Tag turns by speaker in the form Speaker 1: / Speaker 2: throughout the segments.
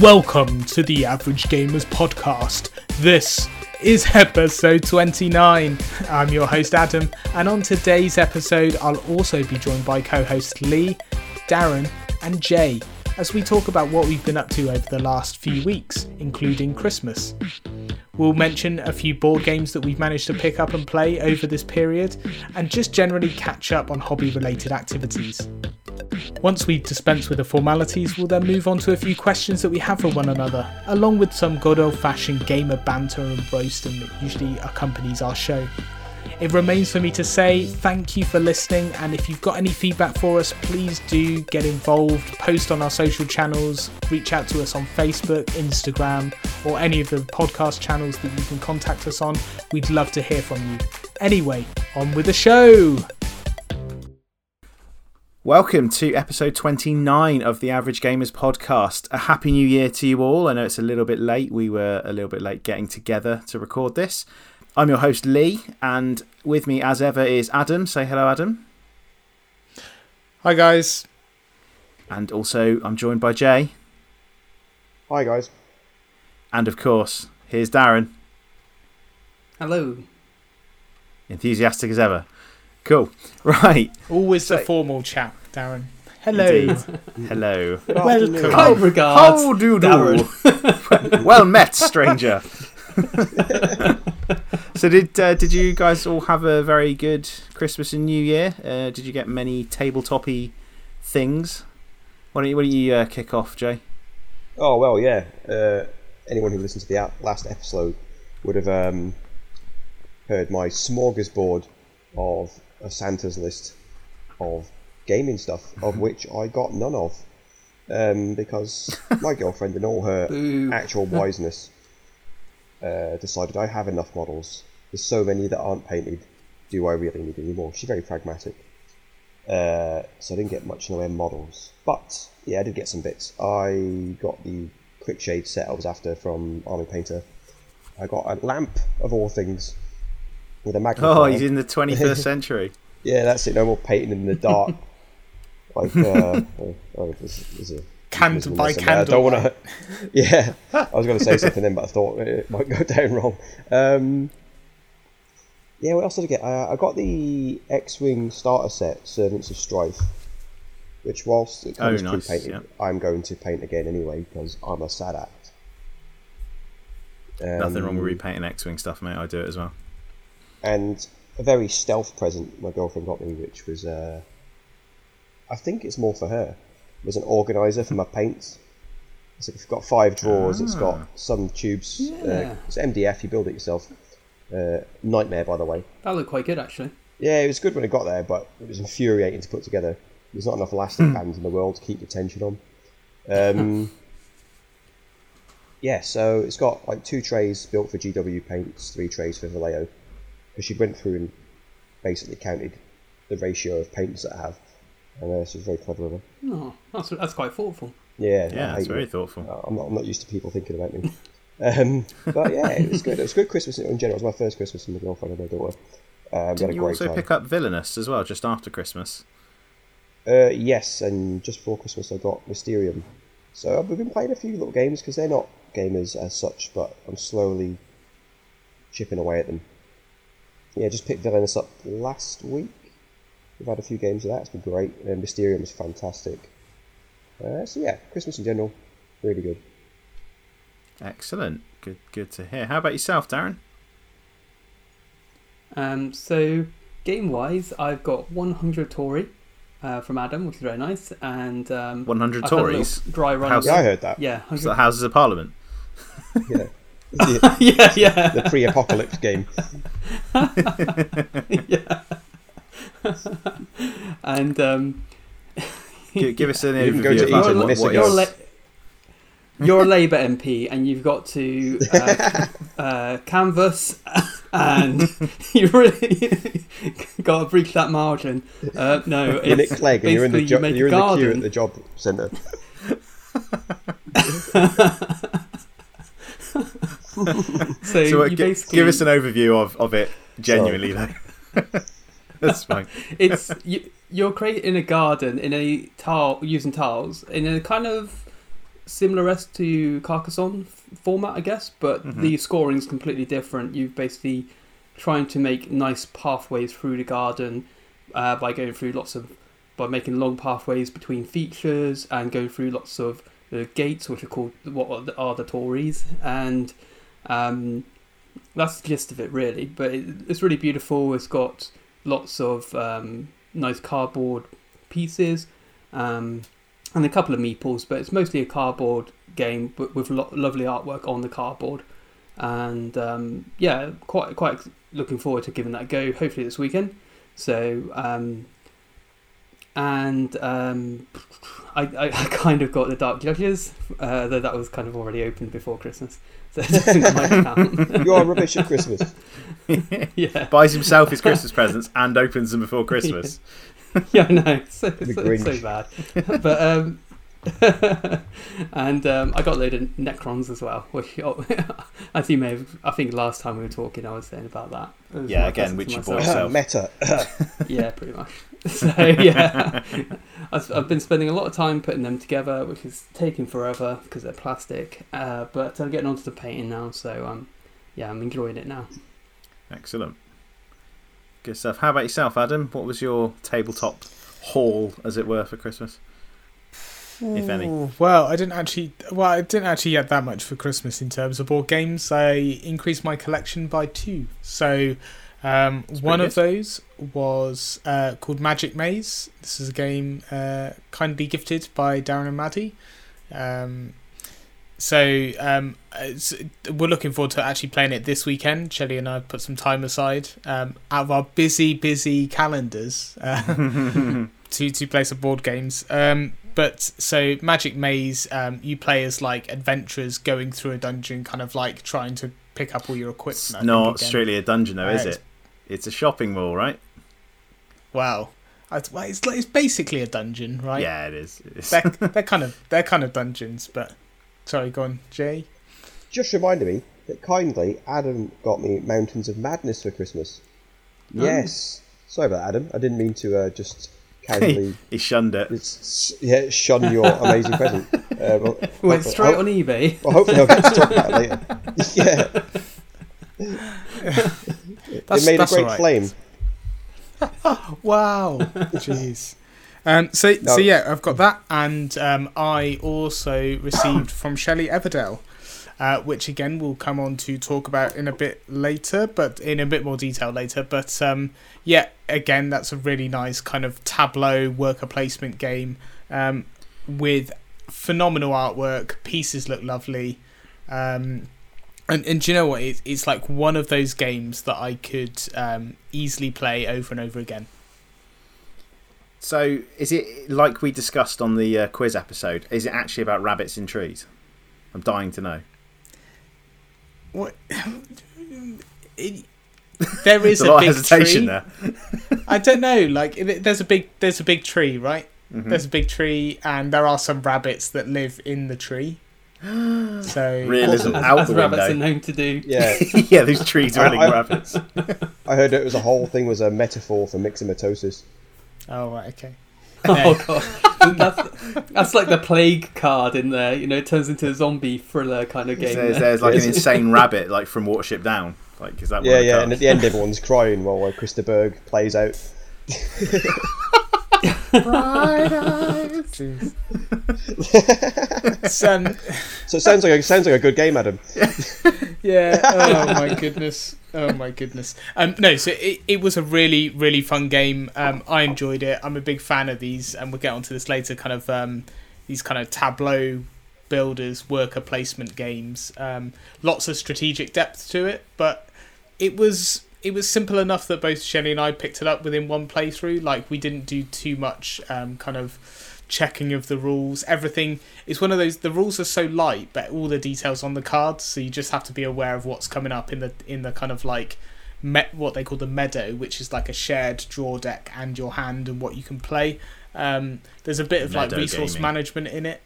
Speaker 1: Welcome to the Average Gamers Podcast. This is episode 29. I'm your host Adam, and on today's episode, I'll also be joined by co hosts Lee, Darren, and Jay as we talk about what we've been up to over the last few weeks, including Christmas. We'll mention a few board games that we've managed to pick up and play over this period, and just generally catch up on hobby related activities. Once we dispense with the formalities, we'll then move on to a few questions that we have for one another, along with some good old fashioned gamer banter and roasting that usually accompanies our show. It remains for me to say thank you for listening, and if you've got any feedback for us, please do get involved, post on our social channels, reach out to us on Facebook, Instagram, or any of the podcast channels that you can contact us on. We'd love to hear from you. Anyway, on with the show!
Speaker 2: Welcome to episode 29 of the Average Gamers podcast. A happy new year to you all. I know it's a little bit late. We were a little bit late getting together to record this. I'm your host, Lee, and with me, as ever, is Adam. Say hello, Adam.
Speaker 1: Hi, guys.
Speaker 2: And also, I'm joined by Jay.
Speaker 3: Hi, guys.
Speaker 2: And of course, here's Darren.
Speaker 4: Hello.
Speaker 2: Enthusiastic as ever. Cool. Right.
Speaker 1: Always
Speaker 2: So-
Speaker 1: a formal chat, Darren. Hello.
Speaker 2: Hello.
Speaker 1: Welcome.
Speaker 4: Kind regards.
Speaker 2: How do you do?
Speaker 4: Darren.
Speaker 2: well met, stranger. so did uh, did you guys all have a very good Christmas and New Year? Uh, did you get many tabletopy things? Why don't you, why don't you uh, kick off, Jay?
Speaker 3: Oh well, yeah. Uh, anyone who listened to the last episode would have um, heard my smorgasbord of a Santa's list of gaming stuff, of which I got none of, um, because my girlfriend, in all her
Speaker 4: Boo.
Speaker 3: actual wiseness, uh, decided I have enough models. There's so many that aren't painted. Do I really need any more? She's very pragmatic. Uh, so I didn't get much in the way of models. But, yeah, I did get some bits. I got the Quick Shade set I was after from Army Painter. I got a lamp, of all things, with a magnifier.
Speaker 2: Oh, he's in the 21st century.
Speaker 3: Yeah, that's it. No more painting in the dark. like, uh, oh, oh, there's, there's a
Speaker 1: Candle by
Speaker 3: I don't want to. Yeah, I was going to say something then, but I thought it might go down wrong. Um, yeah, what else did I get? Uh, I got the X-wing starter set, Servants of Strife, which whilst it comes
Speaker 2: Oh, nice,
Speaker 3: pre-painted,
Speaker 2: yeah.
Speaker 3: I'm going to paint again anyway because I'm a sad act.
Speaker 2: Nothing wrong with
Speaker 3: Um,
Speaker 2: repainting X-wing stuff, mate. I do it as well.
Speaker 3: And a very stealth present my girlfriend got me, which was uh, I think it's more for her. Was an organizer for my paints. So it's got five drawers. It's got some tubes. Uh, it's MDF. You build it yourself. Uh, nightmare, by the way.
Speaker 4: That looked quite good, actually.
Speaker 3: Yeah, it was good when it got there, but it was infuriating to put together. There's not enough elastic bands in the world to keep the tension on. Um, yeah, so it's got like two trays built for GW paints, three trays for Vallejo. Because she went through and basically counted the ratio of paints that I have. And uh, she was very clever of her.
Speaker 4: Oh, that's, that's quite thoughtful.
Speaker 3: Yeah,
Speaker 2: Yeah,
Speaker 3: I
Speaker 2: that's very
Speaker 3: it.
Speaker 2: thoughtful.
Speaker 3: Uh, I'm not, I'm not used to people thinking about me. um, but yeah, it was good. It was a good Christmas in general. It was my first Christmas with my girlfriend and my daughter. Um,
Speaker 2: Didn't you also
Speaker 3: time.
Speaker 2: pick up Villainous as well, just after Christmas?
Speaker 3: Uh, yes, and just before Christmas I got Mysterium. So we've been playing a few little games because they're not gamers as such, but I'm slowly chipping away at them. Yeah, just picked Villainous up last week. We've had a few games of that. It's been great. And Mysterium is fantastic. Uh, so yeah, Christmas in general, really good.
Speaker 2: Excellent. Good, good to hear. How about yourself, Darren?
Speaker 4: Um, so, game wise, I've got 100 Torii uh, from Adam, which is very nice. And um,
Speaker 2: 100
Speaker 4: I've had a little
Speaker 2: Tories?
Speaker 4: Dry run.
Speaker 2: House-
Speaker 3: Yeah, I heard that.
Speaker 4: Yeah,
Speaker 2: It's the Houses of Parliament.
Speaker 3: Yeah. the,
Speaker 4: yeah, yeah.
Speaker 3: the pre-apocalypse game.
Speaker 4: yeah. and um,
Speaker 2: Give, give us an
Speaker 3: You can go
Speaker 2: overview
Speaker 3: to
Speaker 2: of
Speaker 3: each
Speaker 2: that.
Speaker 3: and
Speaker 2: What-
Speaker 3: miss
Speaker 2: what
Speaker 3: a
Speaker 4: you're,
Speaker 2: is-
Speaker 4: la- you're a Labour MP, and you've got to uh, uh, canvass, and you really got to breach that margin. Uh, no,
Speaker 3: You're Nick
Speaker 4: it's
Speaker 3: Clegg and you're in the,
Speaker 4: basically
Speaker 3: jo-
Speaker 4: you make
Speaker 3: you're
Speaker 4: a
Speaker 3: in the queue at the job centre.
Speaker 4: So,
Speaker 2: So, uh,
Speaker 4: you
Speaker 2: gi-
Speaker 4: basically
Speaker 2: give us an overview of, of it genuinely, though. That's fine.
Speaker 4: it's you, you're creating a garden in a tile using tiles in a kind of similar as to Carcassonne f- format, I guess, but
Speaker 2: Mhm.
Speaker 4: the scoring is completely different. You're basically trying to make nice pathways through the garden uh, by going through lots of by making long pathways between features and going through lots of the gates, which are called what are the, are the Tories, and um, that's the gist of it, really. But it, it's really beautiful. It's got lots of um, nice cardboard pieces um, and a couple of meeples, but it's mostly a cardboard game but with lo- lovely artwork on the cardboard. And um, yeah, quite quite looking forward to giving that a go. Hopefully this weekend. So um, and um, I, I, kind of got the Dark Judges, uh, though that was kind of already opened before Christmas, so doesn't quite count.
Speaker 3: You are rubbish at Christmas.
Speaker 4: yeah,
Speaker 2: Buys himself his Christmas presents and opens them before Christmas.
Speaker 4: yeah, I know. So,
Speaker 3: The
Speaker 4: so, so bad. But um, and um, I got a load of Necrons as well, which as you may have, I think last time we were talking, I was saying about that. It was
Speaker 2: Yeah,
Speaker 4: my
Speaker 2: again, which
Speaker 4: to
Speaker 2: you bought
Speaker 4: myself.
Speaker 2: yourself.
Speaker 3: Meta.
Speaker 4: yeah, pretty much. So yeah, I've, I've been spending a lot of time putting them together, which is taking forever because they're plastic. Uh, but I'm getting onto the painting now, so um, yeah, I'm enjoying it now.
Speaker 2: Excellent. Good stuff. How about yourself, Adam? What was your tabletop haul, as it were, for Christmas? If any.
Speaker 1: Ooh, Well, I didn't actually. Well, I didn't actually get that much for Christmas in terms of board games. I increased my collection by two. So, um, one of those was uh, called Magic Maze. This is a game uh, kindly gifted by Darren and Maddie. Um, so um, we're looking forward to actually playing it this weekend. Shelley and I have put some time aside um, out of our busy, busy calendars. Uh, to to play some board games. Um, but so Magic Maze, um, you play as like adventurers going through a dungeon, kind of like trying to pick up all your equipment.
Speaker 2: It's not strictly a dungeon, though,
Speaker 1: Uh,
Speaker 2: is it? It's a shopping mall, right?
Speaker 1: Wow, it's it's basically a dungeon, right?
Speaker 2: Yeah, it is. It is.
Speaker 1: They're, they're kind of they're kind of dungeons, but sorry, go on, Jay.
Speaker 3: Just reminded me that kindly Adam got me Mountains of Madness for Christmas. Yes. Sorry about that, Adam. I didn't mean to uh, just casually
Speaker 2: he shunned it.
Speaker 3: it's, yeah, shun your amazing present. Uh, well,
Speaker 4: Went
Speaker 3: hopefully-
Speaker 4: straight
Speaker 3: ho-
Speaker 4: on eBay.
Speaker 3: Well, hopefully I'll get to talk about it later. yeah,
Speaker 1: That's,
Speaker 3: it made a great
Speaker 1: right.
Speaker 3: flame.
Speaker 1: Wow, jeez. Um, so
Speaker 3: No.
Speaker 1: so yeah, I've got that, and um, I also received from Shelley Everdell, uh, which again we'll come on to talk about in a bit later, but in a bit more detail later. But um, yeah, again, that's a really nice kind of tableau worker placement game um, with phenomenal artwork. Pieces look lovely. Um, and, and do you know what? It's, it's like one of those games that I could um, easily play over and over again.
Speaker 2: So, is it like we discussed on the uh, quiz episode? Is it actually about rabbits in trees? I'm dying to know.
Speaker 1: What? It, there is a,
Speaker 2: a lot
Speaker 1: big
Speaker 2: of hesitation
Speaker 1: tree.
Speaker 2: there.
Speaker 1: I don't know. Like, it- there's a big, there's a big tree, right?
Speaker 2: Mhm.
Speaker 1: There's a big tree, and there are some rabbits that live in the tree. So
Speaker 2: Realism
Speaker 4: as,
Speaker 2: out
Speaker 4: as
Speaker 2: the
Speaker 4: rabbits are known to do.
Speaker 3: Yeah,
Speaker 2: yeah, these trees are
Speaker 3: I- I-
Speaker 2: rabbits.
Speaker 3: I heard it was a whole thing was a metaphor for myxomatosis.
Speaker 1: Oh, right, okay.
Speaker 4: Oh god, that's, that's like the plague card in there. You know, it turns into a zombie thriller kind of game.
Speaker 2: There's,
Speaker 4: there.
Speaker 2: there's like an insane rabbit, like from Watership Down. Like, is that
Speaker 3: Yeah,
Speaker 2: one
Speaker 3: yeah,
Speaker 2: cards?
Speaker 3: and at the end everyone's crying while uh, Chris de Burgh plays out.
Speaker 1: Jeez. It's, um,
Speaker 3: So it sounds like a, sounds like a good game, Adam.
Speaker 1: yeah. Oh my goodness. Oh my goodness. Um, no, so it, it was a really really fun game. Um, I enjoyed it. I'm a big fan of these, and we'll get onto this later. Kind of um, these kind of tableau builders, worker placement games. Um, lots of strategic depth to it, but it was it was simple enough that both Shelley and I picked it up within one playthrough. Like we didn't do too much um, kind of checking of the rules. Everything it's one of those. The rules are so light, but all the details on the cards, so you just have to be aware of what's coming up in the in the kind of like met what they call the meadow, which is like a shared draw deck and your hand and what you can play. Um, there's a bit of like resource
Speaker 2: gaming.
Speaker 1: management in it.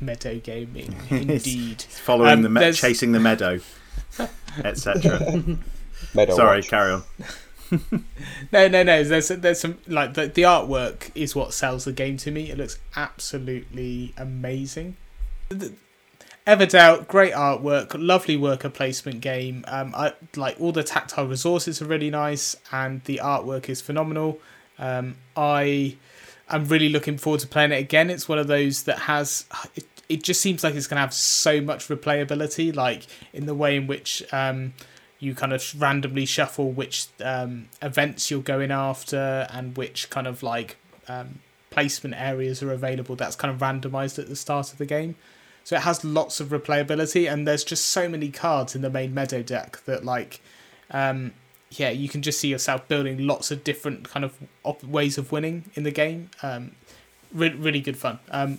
Speaker 1: Meadow gaming, indeed.
Speaker 2: Following
Speaker 1: Um,
Speaker 2: the me- chasing the meadow, etc.
Speaker 3: Meadow
Speaker 2: Sorry,
Speaker 3: Watch.
Speaker 2: carry on.
Speaker 1: No, no, no. There's there's some like the the artwork is what sells the game to me. It looks absolutely amazing. Everdell, great artwork, lovely worker placement game. Um, I like all the tactile resources are really nice, and the artwork is phenomenal. Um, I am really looking forward to playing it again. It's one of those that has it. It just seems like it's going to have so much replayability, like in the way in which um, you kind of randomly shuffle which um, events you're going after and which kind of like um, placement areas are available. That's kind of randomized at the start of the game. So it has lots of replayability, and there's just so many cards in the main meadow deck that, like, um, yeah, you can just see yourself building lots of different kind of op- ways of winning in the game. Um, re- really good fun. Um,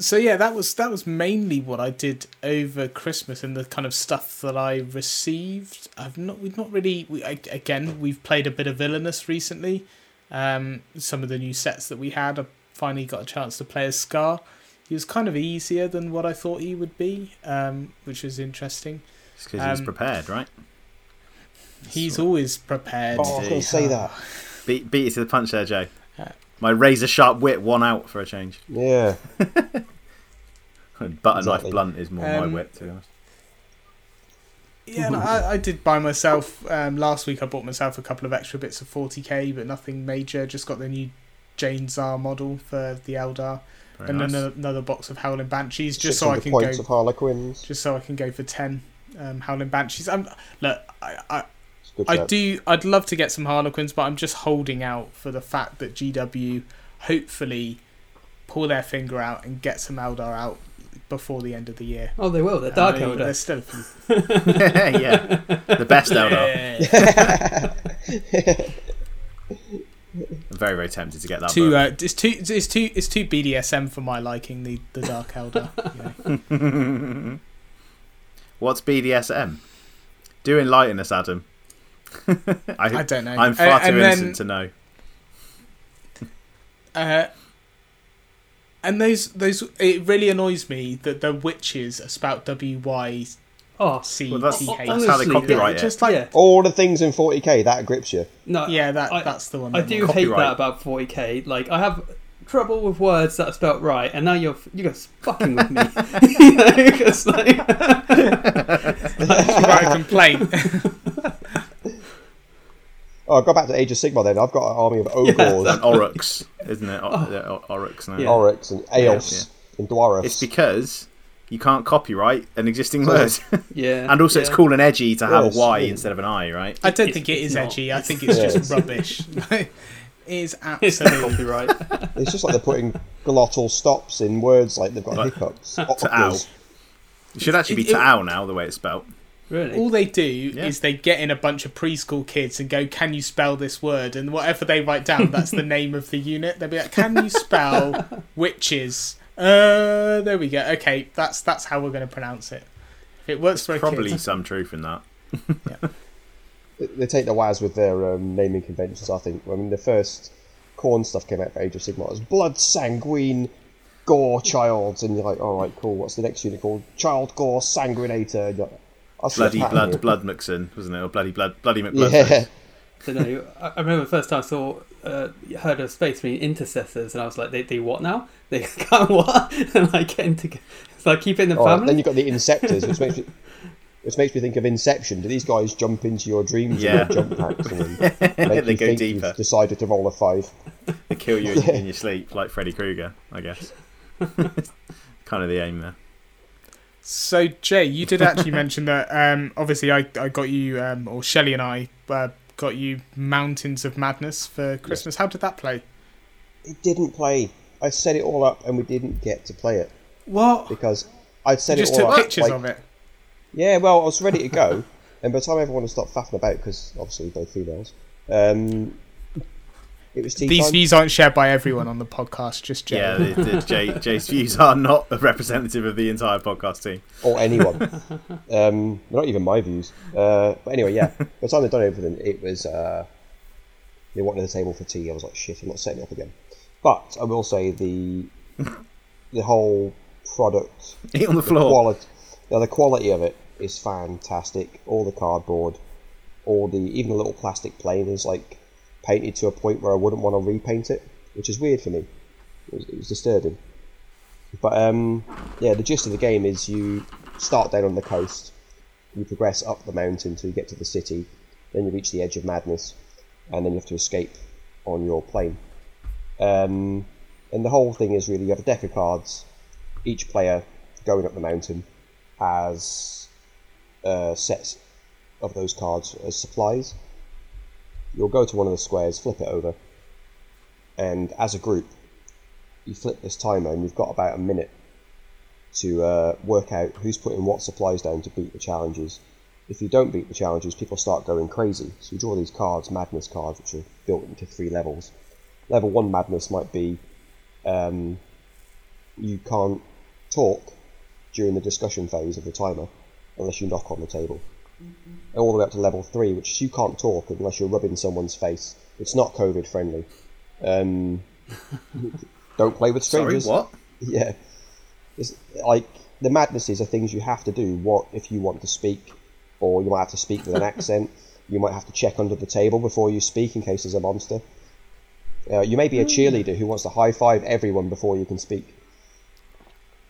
Speaker 1: so yeah, that was that was mainly what I did over Christmas and the kind of stuff that I received. I've not we've not really we, again we've played a bit of Villainous recently. Um, some of the new sets that we had, I finally got a chance to play as Scar. He was kind of easier than what I thought he would be, um, which was interesting.
Speaker 2: It's because he's
Speaker 1: Um,
Speaker 2: prepared, right?
Speaker 1: He's always prepared.
Speaker 3: Oh, I was going to say that.
Speaker 2: Beat, beat you to the punch there, Jay.
Speaker 1: Yeah.
Speaker 2: My razor sharp wit won out for a change.
Speaker 3: Yeah.
Speaker 2: Butter
Speaker 3: Exactly.
Speaker 2: knife blunt is more my
Speaker 1: Um,
Speaker 2: wit, to be honest.
Speaker 1: Yeah, and I, I did buy myself um, last week. I bought myself a couple of extra bits of 40k, but nothing major. Just got the new Jain Zar model for the Eldar,
Speaker 2: Very
Speaker 1: and
Speaker 2: nice.
Speaker 1: another, another box of Howling Banshees, just so I
Speaker 3: 600
Speaker 1: can
Speaker 3: points
Speaker 1: go.
Speaker 3: of Harlequins.
Speaker 1: Just so I can go for ten um, Howling Banshees. I'm look, I, I,
Speaker 3: It's a good
Speaker 1: I
Speaker 3: set.
Speaker 1: do. I'd love to get some Harlequins, but I'm just holding out for the fact that GW hopefully pull their finger out and get some Eldar out before the end of the year.
Speaker 4: Oh, they will. They're Dark
Speaker 1: Uh,
Speaker 4: Eldar.
Speaker 1: There's still a few.
Speaker 2: yeah, the best Eldar. I'm very, very tempted to get that
Speaker 1: too, uh, it's too, it's too, it's too BDSM for my liking. The the Dark Eldar. you know.
Speaker 2: What's BDSM? Do enlighten us, Adam. I,
Speaker 1: I don't know.
Speaker 2: I'm far
Speaker 1: Uh,
Speaker 2: too innocent
Speaker 1: then,
Speaker 2: to know.
Speaker 1: Uh, and those those it really annoys me that the witches are spelt W Y
Speaker 4: Oh,
Speaker 1: C
Speaker 2: Well, that's- that's how they copyright it.
Speaker 1: Just like
Speaker 4: yeah.
Speaker 3: All the things in 40k, that grips you.
Speaker 4: No,
Speaker 1: yeah, that
Speaker 4: I-
Speaker 1: that's the one.
Speaker 4: I
Speaker 1: that
Speaker 4: do
Speaker 1: annoys
Speaker 4: hate that about 40k. Like, I have trouble with words that are spelt right, and now you're you're fucking with me. you know, 'cause, like,
Speaker 1: write a complaint.
Speaker 3: Oh, I'll go back to Age of Sigmar then. I've got an army of ogres,
Speaker 2: An Oryx, isn't it? O- oh. yeah, Oryx now.
Speaker 4: Yeah.
Speaker 3: Oryx, and Aeos, and Dwarfs.
Speaker 2: It's because you can't copyright an existing word.
Speaker 4: yeah.
Speaker 2: and also, it's cool and edgy to have
Speaker 3: Yes,
Speaker 2: a Y
Speaker 3: yeah.
Speaker 2: instead of an I, right?
Speaker 1: I don't
Speaker 4: It's-
Speaker 1: think
Speaker 4: it's not.
Speaker 1: edgy. I think it's
Speaker 3: Yeah.
Speaker 1: just rubbish. it is absolutely
Speaker 4: copyright.
Speaker 3: It's just like they're putting glottal stops in words like they've got
Speaker 2: Like-
Speaker 3: hiccups.
Speaker 2: To ow. It should actually be
Speaker 1: It- it-
Speaker 2: Ta'al now, the way it's spelt.
Speaker 4: Really?
Speaker 1: All they do
Speaker 2: Yeah.
Speaker 1: is they get in a bunch of preschool kids and go, "Can you spell this word?" And whatever they write down, that's the name of the unit. They'll be like, "Can you spell witches?" Uh, there we go. Okay, that's that's how we're going to pronounce it. If it works for a
Speaker 2: Probably
Speaker 1: kid,
Speaker 2: some truth in that.
Speaker 3: They- They take the Waz with their um, naming conventions, I think. I mean, the first Khorne stuff came out for Age of Sigmar. It was Blood Sanguine Gore Child. And you're like, alright, cool. What's the next unit called? Child Gore Sanguinator. And you're like, I see a
Speaker 2: Bloody Blood
Speaker 3: here.
Speaker 2: Blood Mixon, wasn't it? Or Bloody Blood Bloody McBlood.
Speaker 3: Yeah.
Speaker 4: don't know. I I remember the first time I saw uh, heard of Space Marine intercessors, and I was like, they, they what now? They can't what? and like getting to it's like keep it in the
Speaker 3: All right,
Speaker 4: family.
Speaker 3: then you've got the Inceptors, which makes me. Which makes me think of Inception. Do these guys jump into your dreams
Speaker 2: Yeah.
Speaker 3: in jump packs and make
Speaker 2: They
Speaker 3: you
Speaker 2: go
Speaker 3: think
Speaker 2: deeper.
Speaker 3: you've decided to roll a five?
Speaker 2: They kill you in, in your sleep, like Freddy Krueger, I guess. kind of the aim there.
Speaker 1: So Jay, you did actually mention that. Um, obviously, I, I got you, um, or Shelley and I uh, got you Mountains of Madness for Christmas. How did that play?
Speaker 3: It didn't play. I set it all up and we didn't get to play it
Speaker 1: What?
Speaker 3: because I'd set
Speaker 1: You
Speaker 3: it
Speaker 1: just
Speaker 3: all
Speaker 1: took
Speaker 3: up.
Speaker 1: pictures
Speaker 3: like-
Speaker 1: of it.
Speaker 3: Yeah, well, I was ready to go, and by the time everyone had stopped faffing about, because obviously they're females, um, it was tea
Speaker 1: These
Speaker 3: time.
Speaker 1: views aren't shared by everyone on the podcast, just Jay.
Speaker 2: Yeah, the, the Jay, Jay's views are not a representative of the entire podcast team.
Speaker 3: or anyone. um, not even my views. Uh, but anyway, yeah. By the time they'd done everything, it was uh, they wanted the table for tea. I was like, shit, I'm not setting it up again. But I will say the the whole product,
Speaker 2: Eat on the
Speaker 3: the
Speaker 2: floor.
Speaker 3: quality, yeah, the quality of it is fantastic. All the cardboard, all the even the little plastic plane is like painted to a point where I wouldn't want to repaint it, which is weird for me. It was, it was disturbing. But um, yeah, the gist of the game is you start down on the coast, you progress up the mountain till you get to the city, then you reach the edge of madness, and then you have to escape on your plane. Um, and the whole thing is really you have a deck of cards. Each player going up the mountain has uh, sets of those cards as supplies. You'll go to one of the squares, flip it over, and as a group, you flip this timer, and you've got about a minute to uh, work out who's putting what supplies down to beat the challenges. If you don't beat the challenges, people start going crazy. So you draw these cards, madness cards, which are built into three levels. Level one madness might be um, you can't talk during the discussion phase of the timer unless you knock on the table. All the way up to level three, which you can't talk unless you're rubbing someone's face. It's not COVID friendly. Um, don't play with strangers.
Speaker 2: Sorry,
Speaker 3: strangers.
Speaker 2: what?
Speaker 3: Yeah. It's like the madnesses are things you have to do. What if you want to speak, or you might have to speak with an accent. You might have to check under the table before you speak in case there's a monster. Uh, you may be a cheerleader who wants to high five everyone before you can speak.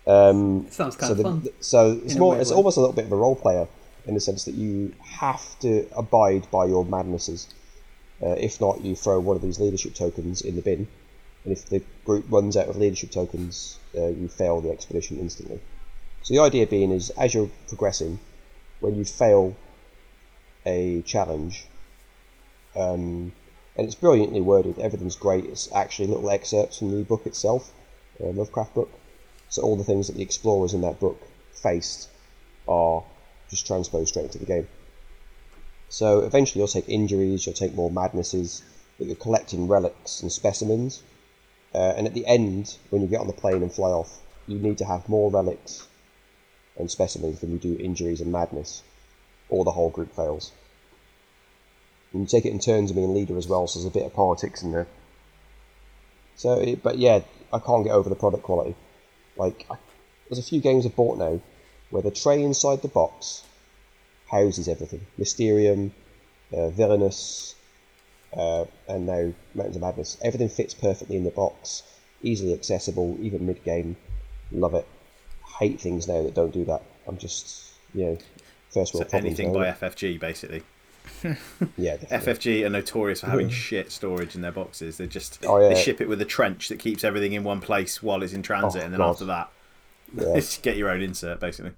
Speaker 3: Um,
Speaker 4: sounds kind
Speaker 3: so,
Speaker 4: of
Speaker 3: the,
Speaker 4: fun.
Speaker 3: th- so it's more. It's
Speaker 4: way.
Speaker 3: almost a little bit of a role player in the sense that you have to abide by your madnesses. Uh, if not, you throw one of these leadership tokens in the bin, and if the group runs out of leadership tokens, uh, you fail the expedition instantly. So the idea being is, as you're progressing, when you fail a challenge, um, and it's brilliantly worded, everything's great. It's actually little excerpts from the book itself, uh, Lovecraft book. So all the things that the explorers in that book faced are just transpose straight into the game. So eventually you'll take injuries, you'll take more madnesses, but you're collecting relics and specimens. Uh, and at the end, when you get on the plane and fly off, you need to have more relics and specimens than you do injuries and madness, or the whole group fails. And you take it in turns of being leader as well, so there's a bit of politics in there. So, but yeah, I can't get over the product quality. Like, I, there's a few games I've bought now where the tray inside the box houses everything. Mysterium, uh, Villainous, uh, and now Mountains of Madness. Everything fits perfectly in the box, easily accessible, even mid game. Love it. Hate things now that don't do that. I'm just, you know, first
Speaker 2: So
Speaker 3: world problems.
Speaker 2: anything by? FFG, basically.
Speaker 3: yeah, definitely.
Speaker 2: FFG are notorious for having shit storage in their boxes. They just
Speaker 3: Oh, yeah.
Speaker 2: they ship it with a trench that keeps everything in one place while it's in transit,
Speaker 3: Oh,
Speaker 2: and then
Speaker 3: God.
Speaker 2: after that,
Speaker 3: Yeah.
Speaker 2: just get your own insert, basically.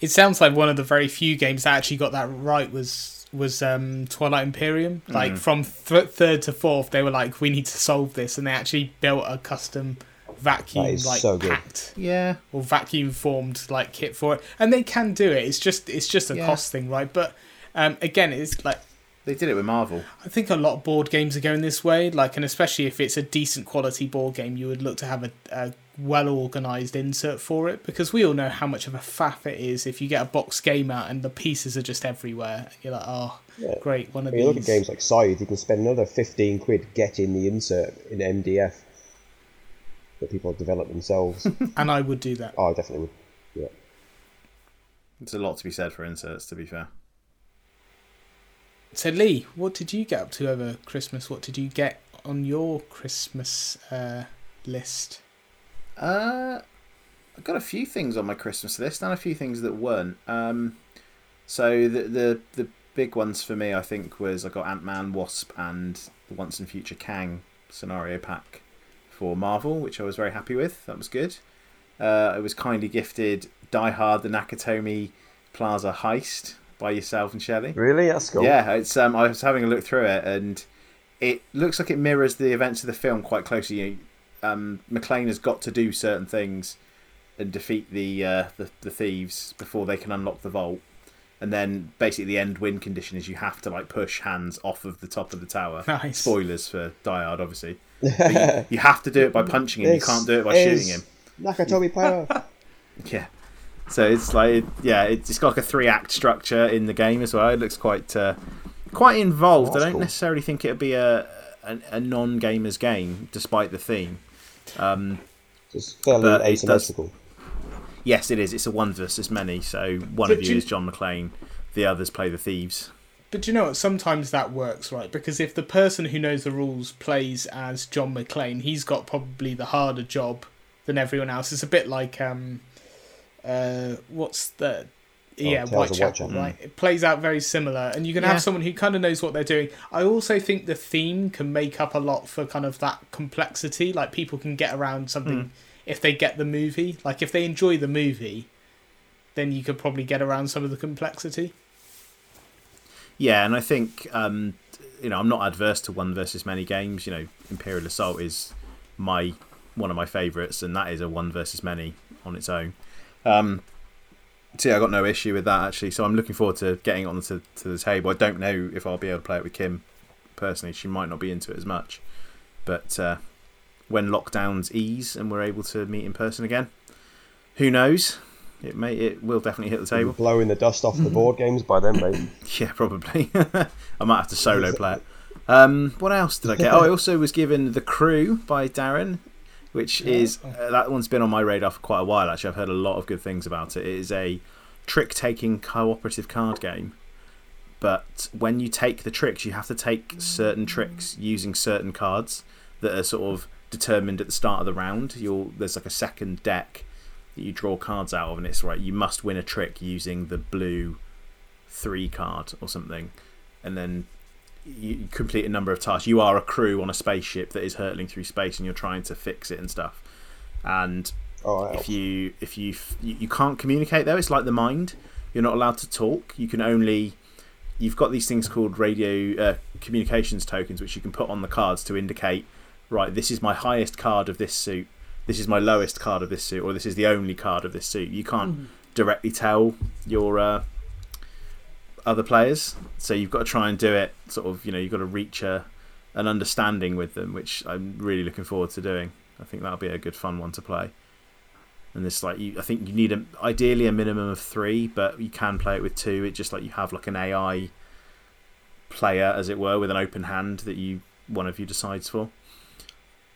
Speaker 1: It sounds like one of the very few games that actually got that right was was um, Twilight Imperium. Like from th- third to fourth, they were like, "We need to solve this," and they actually built a custom vacuum like
Speaker 3: so
Speaker 1: packed
Speaker 2: Yeah,
Speaker 1: or vacuum formed like kit for it, and they can do it. It's just it's just a
Speaker 2: Yeah.
Speaker 1: cost thing, right? But um, again, it's like
Speaker 2: they did it with Marvel.
Speaker 1: I think a lot of board games are going this way, like, and especially if it's a decent quality board game, you would look to have a, a well organized insert for it because we all know how much of a faff it is if you get a box game out and the pieces are just everywhere. You're like, oh,
Speaker 3: Yeah.
Speaker 1: great, one of
Speaker 3: I mean,
Speaker 1: these.
Speaker 3: look at games like Scythe, you can spend another 15 quid getting the insert in MDF that people have developed themselves.
Speaker 1: And I would do that.
Speaker 3: oh, I definitely would. Yeah.
Speaker 2: There's a lot to be said for inserts, to be fair.
Speaker 1: So, Lee, what did you get up to over Christmas? What did you get on your Christmas uh, list?
Speaker 2: Uh, I've got a few things on my Christmas list and a few things that weren't. Um, so the the the big ones for me, I think, was I got Ant Man, Wasp, and the Once and Future Kang scenario pack for Marvel, which I was very happy with. That was good. Uh, I was kindly gifted Die Hard: The Nakatomi Plaza Heist by yourself and Shelley.
Speaker 3: Really? That's cool.
Speaker 2: Yeah, it's um, I was having a look through it, and it looks like it mirrors the events of the film quite closely. You know, um, McClane has got to do certain things and defeat the, uh, the the thieves before they can unlock the vault, and then basically the end win condition is you have to like push Hans off of the top of the tower.
Speaker 1: Nice.
Speaker 2: Spoilers for Die Hard, obviously. You, you have to do it by punching him. You can't do it by
Speaker 3: is
Speaker 2: shooting him.
Speaker 3: Nakatomi power.
Speaker 2: Yeah. So it's like yeah, it's got like a three act structure in the game as well. It looks quite uh, quite involved.
Speaker 3: Oh,
Speaker 2: I don't
Speaker 3: cool.
Speaker 2: necessarily think it'd be a a, a non gamers game, despite the theme. Um,
Speaker 3: It's fairly
Speaker 2: But it does-
Speaker 3: asymmetrical.
Speaker 2: yes, it is. It's a one versus many. So one
Speaker 1: But
Speaker 2: of you
Speaker 1: you-
Speaker 2: is John McClane, the others play the thieves.
Speaker 1: But do you know what? Sometimes that works, right? Because if the person who knows the rules plays as John McClane, he's got probably the harder job than everyone else. It's a bit like um, uh, what's the yeah,
Speaker 3: Tales of
Speaker 1: Whitechapel,
Speaker 3: Whitechapel.
Speaker 1: right? It plays out very similar, and you can
Speaker 2: Yeah.
Speaker 1: have someone who kind of knows what they're doing. I also think the theme can make up a lot for kind of that complexity. Like people can get around something
Speaker 2: Mm.
Speaker 1: if they get the movie. Like if they enjoy the movie, then you could probably get around some of the complexity.
Speaker 2: Yeah, and I think um, you know I'm not adverse to one versus many games. You know, Imperial Assault is my one of my favourites, and that is a one versus many on its own. Um, so yeah, I got no issue with that actually. So I'm looking forward to getting it onto to the table. I don't know if I'll be able to play it with Kim personally. She might not be into it as much, but uh, when lockdowns ease and we're able to meet in person again, who knows? It may it will definitely hit the table.
Speaker 3: Blowing the dust off the board games by then, mate.
Speaker 2: Yeah, probably. I might have to solo play it. Um, what else did I get? Oh, I also was given The Crew by Darren, which is uh, that one's been on my radar for quite a while. Actually, I've heard a lot of good things about it. It is a trick-taking cooperative card game, but when you take the tricks, you have to take certain tricks using certain cards that are sort of determined at the start of the round. You'll there's like a second deck that you draw cards out of, and it's right. You must win a trick using the blue three card or something, and then you complete a number of tasks. You are a crew on a spaceship that is hurtling through space, and you're trying to fix it and stuff. And
Speaker 3: Oh,
Speaker 2: if
Speaker 3: helps.
Speaker 2: you if you you you can't communicate though, it's like the mind. You're not allowed to talk. You can only you've got these things called radio uh, communications tokens, which you can put on the cards to indicate right. This is my highest card of this suit. This is my lowest card of this suit, or this is the only card of this suit. You can't directly tell your uh, other players, so you've got to try and do it. Sort of, you know, you've got to reach a an understanding with them, which I'm really looking forward to doing. I think that'll be a good fun one to play. And this like you, I think you need a, ideally a minimum of three, but you can play it with two. It just like you have like an AI player, as it were, with an open hand that you one of you decides for.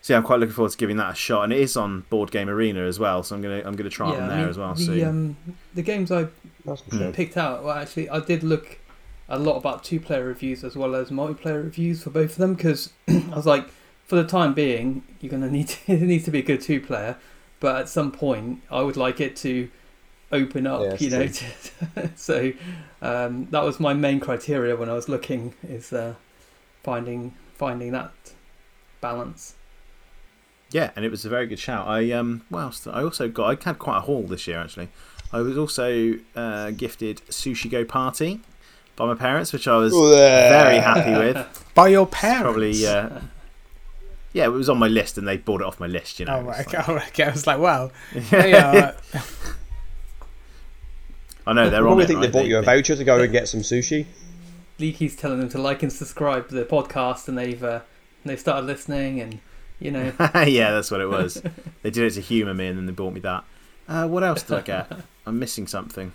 Speaker 2: So yeah, I'm quite looking forward to giving that a shot, and it is on Board Game Arena as well. So I'm gonna I'm gonna try it on
Speaker 4: I
Speaker 2: there
Speaker 4: mean,
Speaker 2: as well.
Speaker 4: The,
Speaker 2: soon.
Speaker 4: um, the games I
Speaker 3: That's for
Speaker 2: Hmm.
Speaker 3: sure.
Speaker 4: picked out, well, actually, I did look a lot about two player reviews as well as multiplayer reviews for both of them because I was like, for the time being, you're going to need to, it needs to be a good two player, but at some point, I would like it to open up,
Speaker 3: Yeah,
Speaker 4: you know. To, so um, that was my main criteria when I was looking is uh, finding finding that balance.
Speaker 2: Yeah, and it was a very good shout. I um, what else? I also got. I had quite a haul this year actually. I was also uh, gifted Sushi Go Party by my parents, which I was very happy with.
Speaker 1: By your
Speaker 2: It's
Speaker 1: parents?
Speaker 2: Probably, uh, yeah, it was on my list, and they bought it off my list. You know,
Speaker 1: Oh,
Speaker 2: It's
Speaker 1: right,
Speaker 2: like-
Speaker 1: oh, right, okay. I was like, wow. They are,
Speaker 2: I know they're on
Speaker 3: probably
Speaker 2: it.
Speaker 3: think
Speaker 2: right?
Speaker 3: they bought you a voucher to go and get some sushi.
Speaker 4: Leaky's telling them to like and subscribe to the podcast, and they've uh, they've started listening, and you know.
Speaker 2: yeah, that's what it was. they did it to humour me, and then they bought me that. Uh, what else did I get? I'm missing something.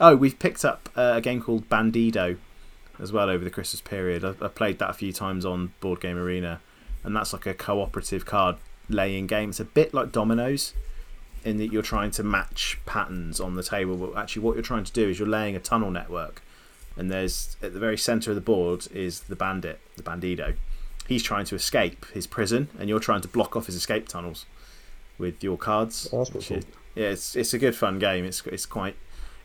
Speaker 2: Oh, we've picked up uh, a game called Bandido as well over the Christmas period. I've, I've played that a few times on Board Game Arena, and that's like a cooperative card laying game. It's a bit like dominoes in that you're trying to match patterns on the table, but actually, what you're trying to do is you're laying a tunnel network, and there's at the very centre of the board is the bandit, the Bandido. He's trying to escape his prison, and you're trying to block off his escape tunnels with your cards.
Speaker 3: Oh, that's pretty
Speaker 2: which
Speaker 3: cool.
Speaker 2: is- yeah, it's it's a good fun game. It's it's quite.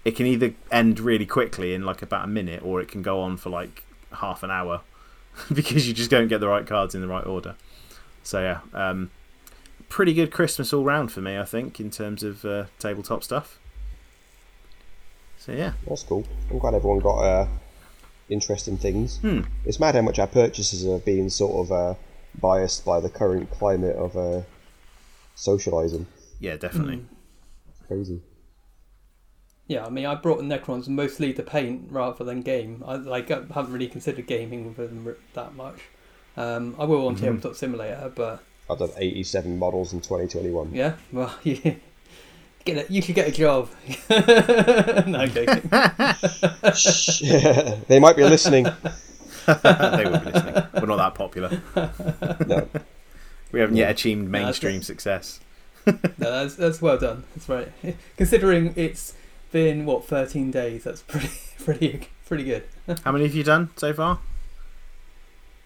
Speaker 2: It can either end really quickly in like about a minute, or it can go on for like half an hour because you just don't get the right cards in the right order. So yeah, um, pretty good Christmas all round for me, I think, in terms of uh, tabletop stuff. So yeah,
Speaker 3: That's cool. I'm glad everyone got uh, interesting things.
Speaker 2: Hmm.
Speaker 3: It's mad how much our purchases are being sort of uh, biased by the current climate of uh, socialising.
Speaker 2: yeah, definitely.
Speaker 4: Mm.
Speaker 3: Crazy.
Speaker 4: Yeah, I mean, I brought the Necrons mostly to paint rather than game. I like I haven't really considered gaming with them that much. Um, I will on
Speaker 2: Mhm.
Speaker 4: Tabletop Simulator, but
Speaker 3: I've done 87 models in 2021.
Speaker 4: yeah, well, you get a, you should get a job. no, I'm joking.
Speaker 3: Shh. they might be listening.
Speaker 2: they will be listening. We're not that popular.
Speaker 3: No.
Speaker 2: We haven't yet achieved mainstream
Speaker 4: good.
Speaker 2: success.
Speaker 4: No, that's that's well done. That's right. Considering it's been what 13 days, that's pretty pretty pretty good.
Speaker 2: How many have you done so far?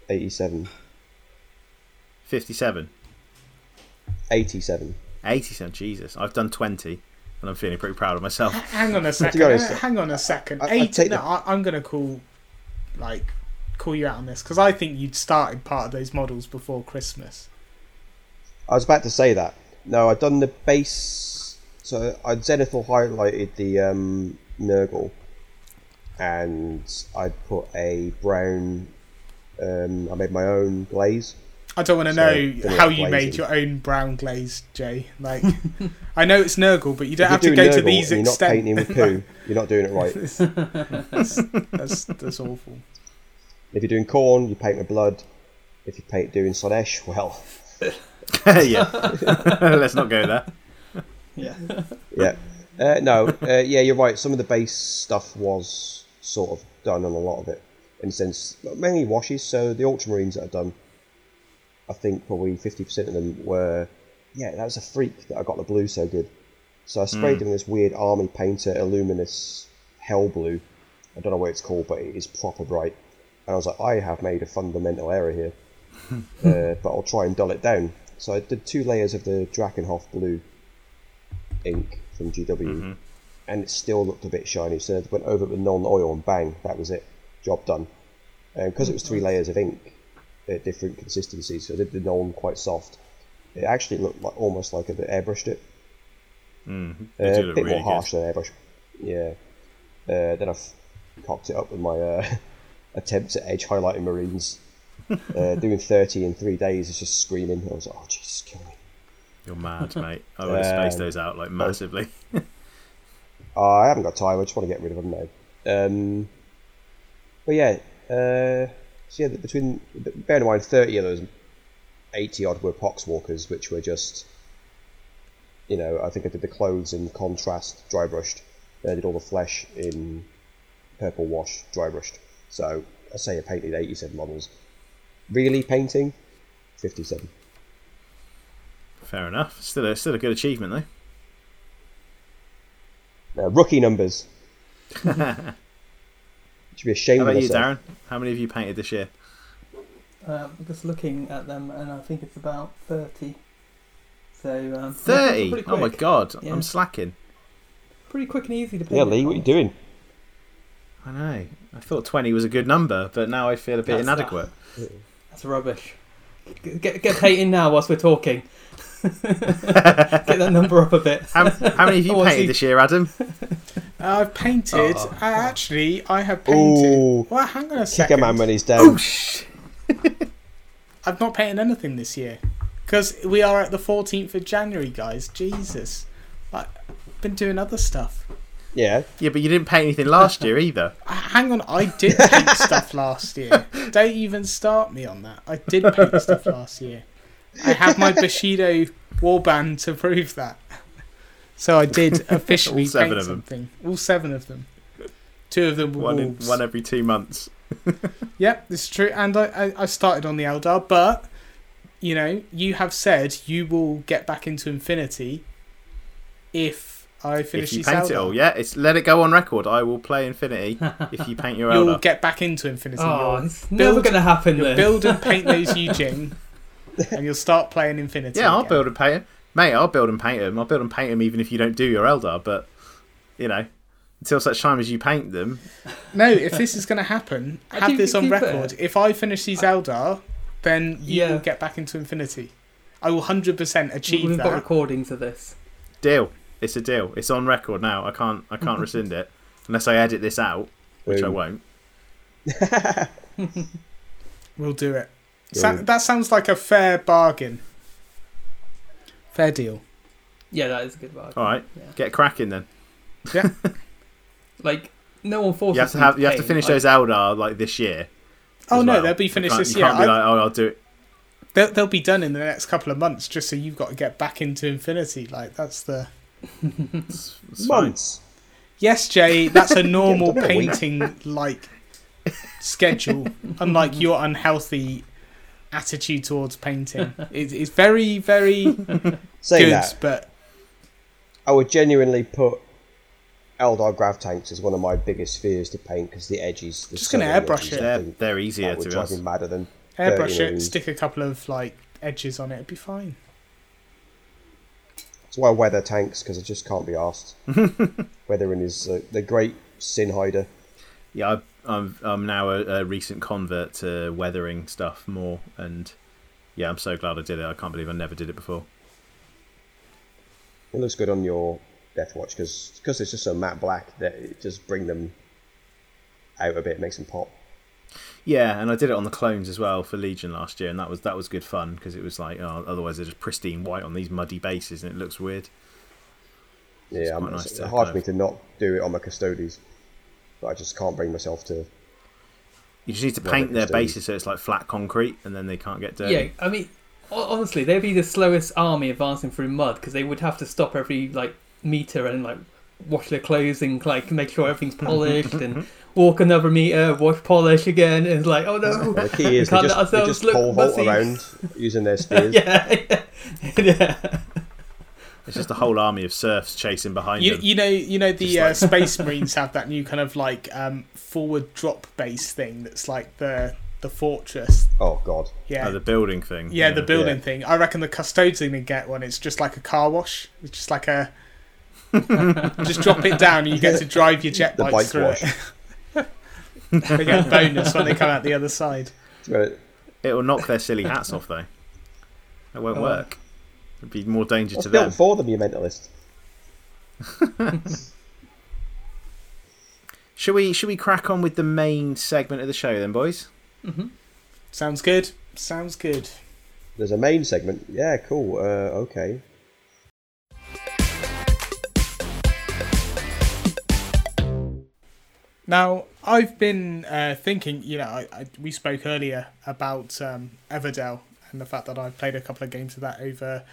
Speaker 3: 87.
Speaker 2: Fifty-seven.
Speaker 3: 87.
Speaker 2: 87. Jesus, I've done 20, and I'm feeling pretty proud of myself.
Speaker 1: Hang on a second.
Speaker 3: honest-
Speaker 1: uh, hang on a second.
Speaker 3: I- I'd
Speaker 1: Eight.
Speaker 3: take
Speaker 1: no,
Speaker 3: the-
Speaker 1: I, I'm gonna call, like, call you out on this because I think you'd started part of those models before Christmas.
Speaker 3: I was about to say that. No, I'd done the base. So I'd Zenithal highlighted the um, Nurgle, and I'd put a brown. Um, I made my own glaze.
Speaker 1: I don't want to
Speaker 3: So,
Speaker 1: know how you
Speaker 3: glazing.
Speaker 1: made your own brown glaze, Jay. Like, I know it's Nurgle, but you don't have to go
Speaker 3: doing
Speaker 1: to
Speaker 3: Nurgle
Speaker 1: these
Speaker 3: and you're not painting with poo, you're not doing it right.
Speaker 1: that's, that's awful.
Speaker 3: If you're doing Khorne, you paint with blood. If you paint doing Slaanesh, well,
Speaker 2: yeah. Let's not go there.
Speaker 4: Yeah.
Speaker 3: yeah. Uh, no, uh, yeah, you're right. Some of the base stuff was sort of done on a lot of it, in a sense, mainly washes. So the Ultramarines that I've done, I think probably 50% of them were, yeah, that was a freak that I got the blue so good. So I sprayed hmm. them in this weird army painter, Illuminous Hell Blue. I don't know what it's called, but it is proper bright. And I was like, I have made a fundamental error here, uh, but I'll try and dull it down. So I did two layers of the Drakenhof blue ink from GW, mm-hmm. and it still looked a bit shiny. So I went over it with Nuln Oil, and bang, that was it. Job done. Uh, and because it was three layers of ink at different consistencies, so I did the non quite soft. It actually looked like almost like I airbrushed it.
Speaker 2: Mm,
Speaker 3: Uh, a bit
Speaker 2: really
Speaker 3: more harsh than airbrush. Yeah. Uh, then I've cocked it up with my uh, attempts at edge highlighting Marines. uh, doing 30 in three days is just screaming. I was like, oh, Jesus, kill me.
Speaker 2: You're mad, mate. I would have spaced
Speaker 3: Um,
Speaker 2: those out like massively.
Speaker 3: I haven't got time. I just want to get rid of them now. Um, but yeah, uh, so yeah, between bear in mind, thirty of those, eighty odd were poxwalkers, which were just, you know, I think I did the clothes in contrast, dry brushed. Then I did all the flesh in purple wash, dry brushed. So I say I painted eighty-seven models. Really painting, fifty-seven.
Speaker 2: Fair enough. Still a, still a good achievement, though.
Speaker 3: Uh, rookie numbers. Should be ashamed
Speaker 2: How
Speaker 3: of
Speaker 2: about you. Darren? How many have you painted this year?
Speaker 4: Um, just looking at them, and I think it's about thirty. So um,
Speaker 2: 30?
Speaker 4: Pretty
Speaker 2: Oh my god,
Speaker 4: Yeah.
Speaker 2: I'm slacking.
Speaker 4: Pretty quick and easy to paint.
Speaker 3: Yeah, Lee, what are you doing?
Speaker 2: I know. I thought 20 was a good number, but now I feel a bit
Speaker 4: That's that.
Speaker 2: inadequate.
Speaker 4: That's rubbish. Get, get, get painting now whilst we're talking. get that number up a bit.
Speaker 2: How, how many have you
Speaker 4: I see.
Speaker 2: painted this year, Adam?
Speaker 1: I've painted.
Speaker 4: Oh.
Speaker 1: uh, actually, I have painted.
Speaker 3: Ooh,
Speaker 1: Well, hang on a
Speaker 3: kick a
Speaker 1: second.
Speaker 3: man when he's down.
Speaker 2: Oh,
Speaker 1: I've not painted anything this year because we are at the 14th of January, guys. Jesus, I've been doing other stuff.
Speaker 3: yeah,
Speaker 2: Yeah, but you didn't paint anything last year either.
Speaker 1: Uh, Hang on, I did paint stuff last year. Don't even start me on that. I did paint stuff last year. I have my Bushido warband to prove that. So I did officially
Speaker 2: All seven
Speaker 1: paint
Speaker 2: of them.
Speaker 1: something. All seven of them. Two of them were
Speaker 2: One, in, one every two months.
Speaker 1: Yep, this is true. And I, I, I started on the Eldar, but you know, you have said you will get back into Infinity if I finish
Speaker 2: if you
Speaker 1: these
Speaker 2: paint it all, yeah, it's let it go on record. I will play Infinity if you paint your
Speaker 1: Eldar.
Speaker 2: You'll
Speaker 1: get back into Infinity.
Speaker 4: Oh,
Speaker 1: you'll
Speaker 4: it's never
Speaker 1: build-
Speaker 4: going to happen.
Speaker 1: you'll
Speaker 4: Then.
Speaker 1: build and paint those Yujing, and you'll start playing Infinity.
Speaker 2: Yeah, I'll build and paint 'em. Mate, I'll build and paint them. I'll build and paint them even if you don't do your Eldar, but, you know, until such time as you paint them.
Speaker 1: No, if this is going to happen, have this on
Speaker 4: keep it.
Speaker 1: record. If I finish these Eldar, then you
Speaker 4: Yeah.
Speaker 1: will get back into Infinity. I will hundred percent achieve
Speaker 4: We've got
Speaker 1: that.
Speaker 4: recordings of this.
Speaker 2: Deal. It's a deal. It's on record now. I can't I can't rescind it unless I edit this out, which I won't.
Speaker 1: We'll do it.
Speaker 3: Yeah,
Speaker 1: Sa- that sounds like a fair bargain. Fair deal.
Speaker 4: Yeah, that is a good bargain.
Speaker 2: All right,
Speaker 4: Yeah.
Speaker 2: get cracking then. Yeah.
Speaker 4: like no one forces
Speaker 2: You have to have you have to
Speaker 4: paint.
Speaker 2: finish
Speaker 4: I-
Speaker 2: those Eldar like this year.
Speaker 1: Oh no,
Speaker 2: well.
Speaker 1: they'll be finished
Speaker 2: can't-
Speaker 1: this
Speaker 2: you
Speaker 1: year.
Speaker 2: can't be
Speaker 1: I-
Speaker 2: like, oh, I'll do it.
Speaker 1: They'll, they'll be done in the next couple of months, just so you've got to get back into Infinity. Like that's the
Speaker 2: It's, it's fine.
Speaker 3: months.
Speaker 1: yes, Jay. That's a normal
Speaker 3: done in a week.
Speaker 1: painting like schedule. Unlike your unhealthy attitude towards painting, it, it's very very
Speaker 3: Saying
Speaker 1: good,
Speaker 3: that,
Speaker 1: but
Speaker 3: I would genuinely put Eldar grav tanks as one of my biggest fears to paint because the edges. there's
Speaker 1: Just gonna airbrush it.
Speaker 2: They're, they're easier
Speaker 3: that would
Speaker 2: to be
Speaker 3: drive me madder than
Speaker 1: airbrush it,
Speaker 3: marines.
Speaker 1: stick a couple of like edges on it. It'd be fine.
Speaker 3: That's why I weather tanks because I just can't be asked. Weathering is uh, the great sin hider.
Speaker 2: Yeah, I, I'm I'm now a, a recent convert to weathering stuff more, and yeah, I'm so glad I did it. I can't believe I never did it before.
Speaker 3: It looks good on your Death Watch because it's just so matte black that it just bring them out a bit, makes them pop.
Speaker 2: Yeah, and I did it on the clones as well for Legion last year, and that was that was good fun because it was like oh, otherwise they're just pristine white on these muddy bases, and it looks weird.
Speaker 3: Yeah, I'm, nice it's hard for me to not do it on my Custodes, but I just can't bring myself to.
Speaker 2: You just need to paint their bases so it's like flat concrete, and then they can't get dirty.
Speaker 4: Yeah, I mean, honestly, they'd be the slowest army advancing through mud because they would have to stop every like meter and like wash their clothes and like make sure everything's polished and walk another meter, wash polish again, and it's like, oh no.
Speaker 3: the key is they just, they just pole vault around using their spears.
Speaker 4: yeah, yeah, yeah.
Speaker 2: It's just a whole army of serfs chasing behind
Speaker 1: you,
Speaker 2: them.
Speaker 1: You know, you know the uh, Space Marines have that new kind of like um, forward drop base thing that's like the the fortress.
Speaker 3: Oh god.
Speaker 1: Yeah.
Speaker 2: Oh, the building thing.
Speaker 1: Yeah, yeah. the building yeah. thing. I reckon the Custodes are gonna get one. It's just like a car wash. It's just like a just drop it down and you get to drive your jet bike through wash. it. they get a bonus when they come out the other side.
Speaker 3: Right.
Speaker 2: It will knock their silly hats off though. It won't oh. work. It'd be more danger
Speaker 3: What's
Speaker 2: to
Speaker 3: built
Speaker 2: them.
Speaker 3: for them, you mentalist.
Speaker 2: should we should we crack on with the main segment of the show then, boys?
Speaker 1: Mm-hmm. Sounds good. Sounds good.
Speaker 3: There's a main segment. Yeah, cool. Uh, okay.
Speaker 1: Now, I've been uh, thinking, you know, I, I, we spoke earlier about um, Everdell and the fact that I've played a couple of games of that over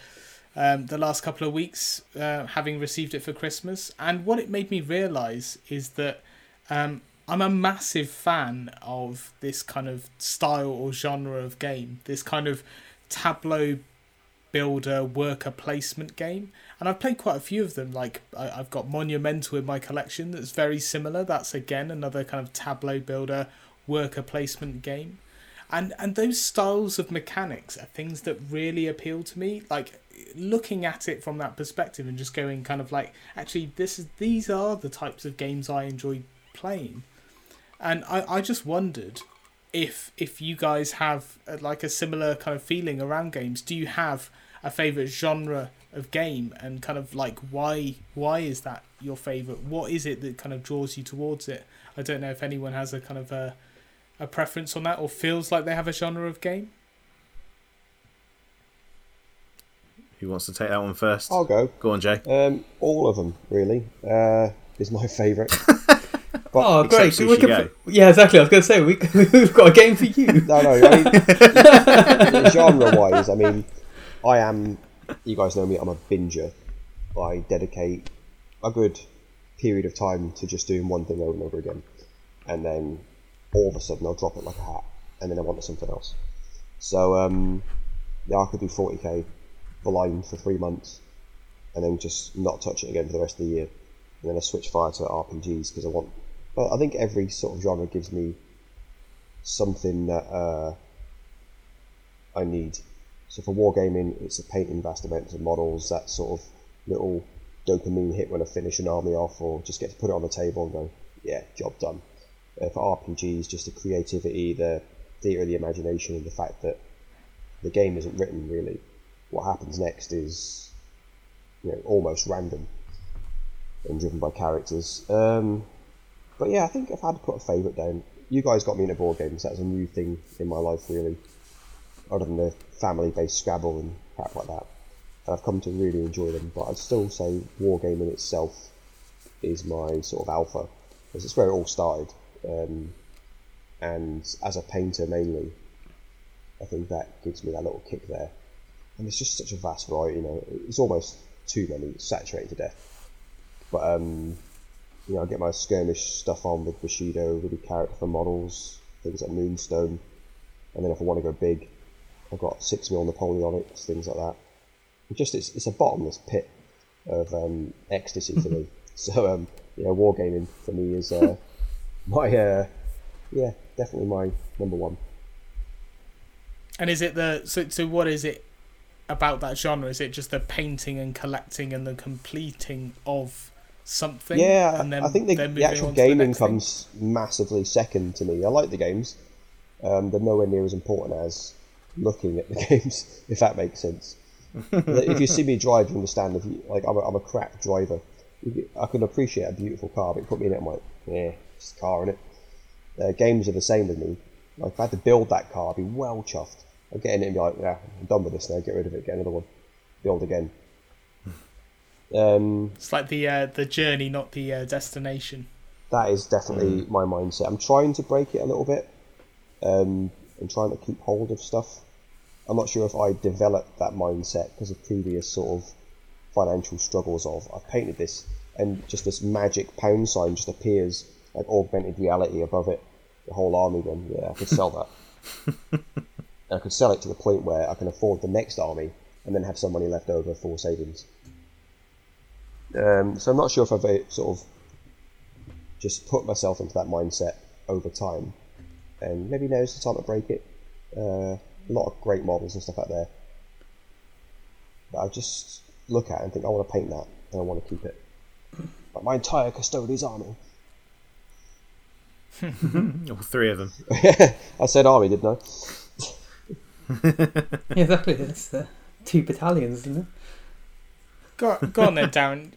Speaker 1: um, the last couple of weeks, uh, having received it for Christmas. And what it made me realise is that um, I'm a massive fan of this kind of style or genre of game, this kind of tableau builder worker placement game and I've played quite a few of them. Like I, have got Monumental in my collection that's very similar. That's again another kind of tableau builder worker placement game, and and those styles of mechanics are things that really appeal to me. Like looking at it from that perspective and just going kind of like actually this is these are the types of games I enjoy playing, and I I just wondered if if you guys have uh, like a similar kind of feeling around games. Do you have a favorite genre of game and kind of like why why is that your favorite what is it that kind of draws you towards it i don't know if anyone has a kind of a, a preference on that or feels like they have a genre of game
Speaker 2: who wants to take that one first
Speaker 3: i'll go
Speaker 2: go on jay
Speaker 3: um, all of them really uh, is my favorite
Speaker 4: oh, great! So we can, yeah, exactly. I was going to say we, we've got a game for you.
Speaker 3: no, no. I mean, genre-wise, I mean, I am you guys know me, I'm a binger. I dedicate a good period of time to just doing one thing over and over again. And then all of a sudden I'll drop it like a hat and then I want something else. So, um, yeah, I could do 40k blind for three months and then just not touch it again for the rest of the year. And then I switch fire to RPGs because I want. But I think every sort of genre gives me something that uh, I need so for wargaming, it's a painting vast amounts of models, that sort of little dopamine hit when I finish an army off, or just get to put it on the table and go, yeah, job done. For RPGs, just the creativity, the theatre of the imagination, and the fact that the game isn't written really. What happens next is, you know, almost random and driven by characters. Um, but yeah, I think if I've had to put a favourite down. You guys got me into board games. That was a new thing in my life, really other than the family-based Scrabble and crap like that. And I've come to really enjoy them, but I'd still say Wargaming itself is my sort of alpha, because it's where it all started. Um, and as a painter mainly, I think that gives me that little kick there. And it's just such a vast variety, you know, it's almost too many, it's saturated to death. But, um, you know, I get my skirmish stuff on with Bushido, really character for models, things like Moonstone. And then if I want to go big, I've got six mil Napoleonics, things like that. It just it's, it's a bottomless pit of um, ecstasy for me. So um, yeah, wargaming for me is uh, my uh, yeah definitely my number one.
Speaker 1: And is it the so so what is it about that genre? Is it just the painting and collecting and the completing of something?
Speaker 3: Yeah,
Speaker 1: and then,
Speaker 3: I think the, the actual
Speaker 1: to the
Speaker 3: gaming
Speaker 1: next thing?
Speaker 3: comes massively second to me. I like the games. Um, they're nowhere near as important as looking at the games, if that makes sense. if you see me drive, you understand. If you, like, I'm a, I'm a crap driver. I can appreciate a beautiful car, but put me in it, I'm like, yeah, it's a car in it. Uh, games are the same with me. Like, if I had to build that car, I'd be well chuffed. I'd get in it and be like, yeah, I'm done with this now. Get rid of it. Get another one. Build again. Um,
Speaker 1: It's like the uh, the journey, not the uh, destination.
Speaker 3: that is definitely my mindset. I'm trying to break it a little bit, um, and trying to keep hold of stuff. I'm not sure if I developed that mindset because of previous sort of financial struggles. Of I've painted this, and just this magic pound sign just appears like augmented reality above it. The whole army. Then yeah, I could sell that. I could sell it to the point where I can afford the next army, and then have some money left over for savings. Um, so I'm not sure if I've uh, sort of just put myself into that mindset over time. And maybe now's the time to break it. Uh, a lot of great models and stuff out there. That I just look at and think, I want to paint that and I want to keep it. Like my entire Custodes army.
Speaker 2: All three of them.
Speaker 3: I said army, didn't I?
Speaker 4: Exactly. It's uh, two battalions, isn't it?
Speaker 1: Go, go on then, Darren.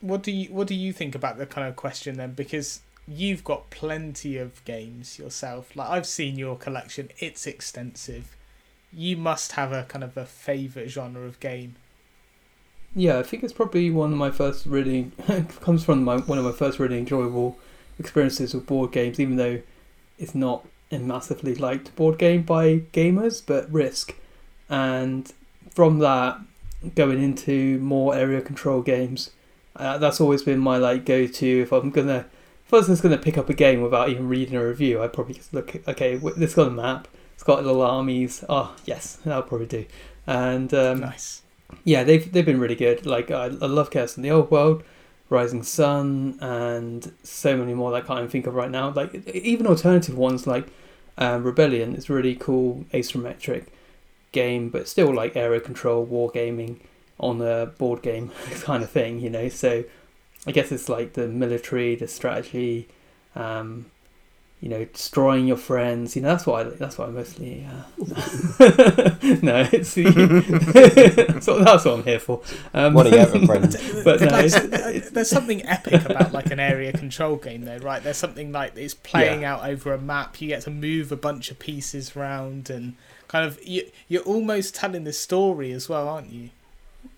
Speaker 1: What do you what do you think about the kind of question then? Because you've got plenty of games yourself. Like I've seen your collection; it's extensive. You must have a kind of a favorite genre of game.
Speaker 4: Yeah, I think it's probably one of my first really comes from my one of my first really enjoyable experiences with board games, even though it's not a massively liked board game by gamers, but Risk, and from that going into more area control games, uh, that's always been my like go to if I'm gonna if I was just gonna pick up a game without even reading a review, I'd probably just look okay, this got a map, it's got little armies. Oh yes, that'll probably do, and um,
Speaker 1: nice.
Speaker 4: yeah, they've they've been really good. Like I, I love Chaos in the Old World, Rising Sun, and so many more that I can't even think of right now. Like even alternative ones like um, Rebellion is really cool asymmetric game, but still like area control, wargaming on a board game kind of thing. You know, so I guess it's like the military, the strategy. Um, you know, destroying your friends. You know, that's what I. That's what I mostly. Uh... no, it's that's, what, that's what I'm here for. Um,
Speaker 3: Wanting out with friends.
Speaker 4: But no,
Speaker 1: Like, there's something epic about like an area control game though, right? There's something like it's playing out over a map. You get to move a bunch of pieces around and kind of you, you're almost telling the story as well, aren't you?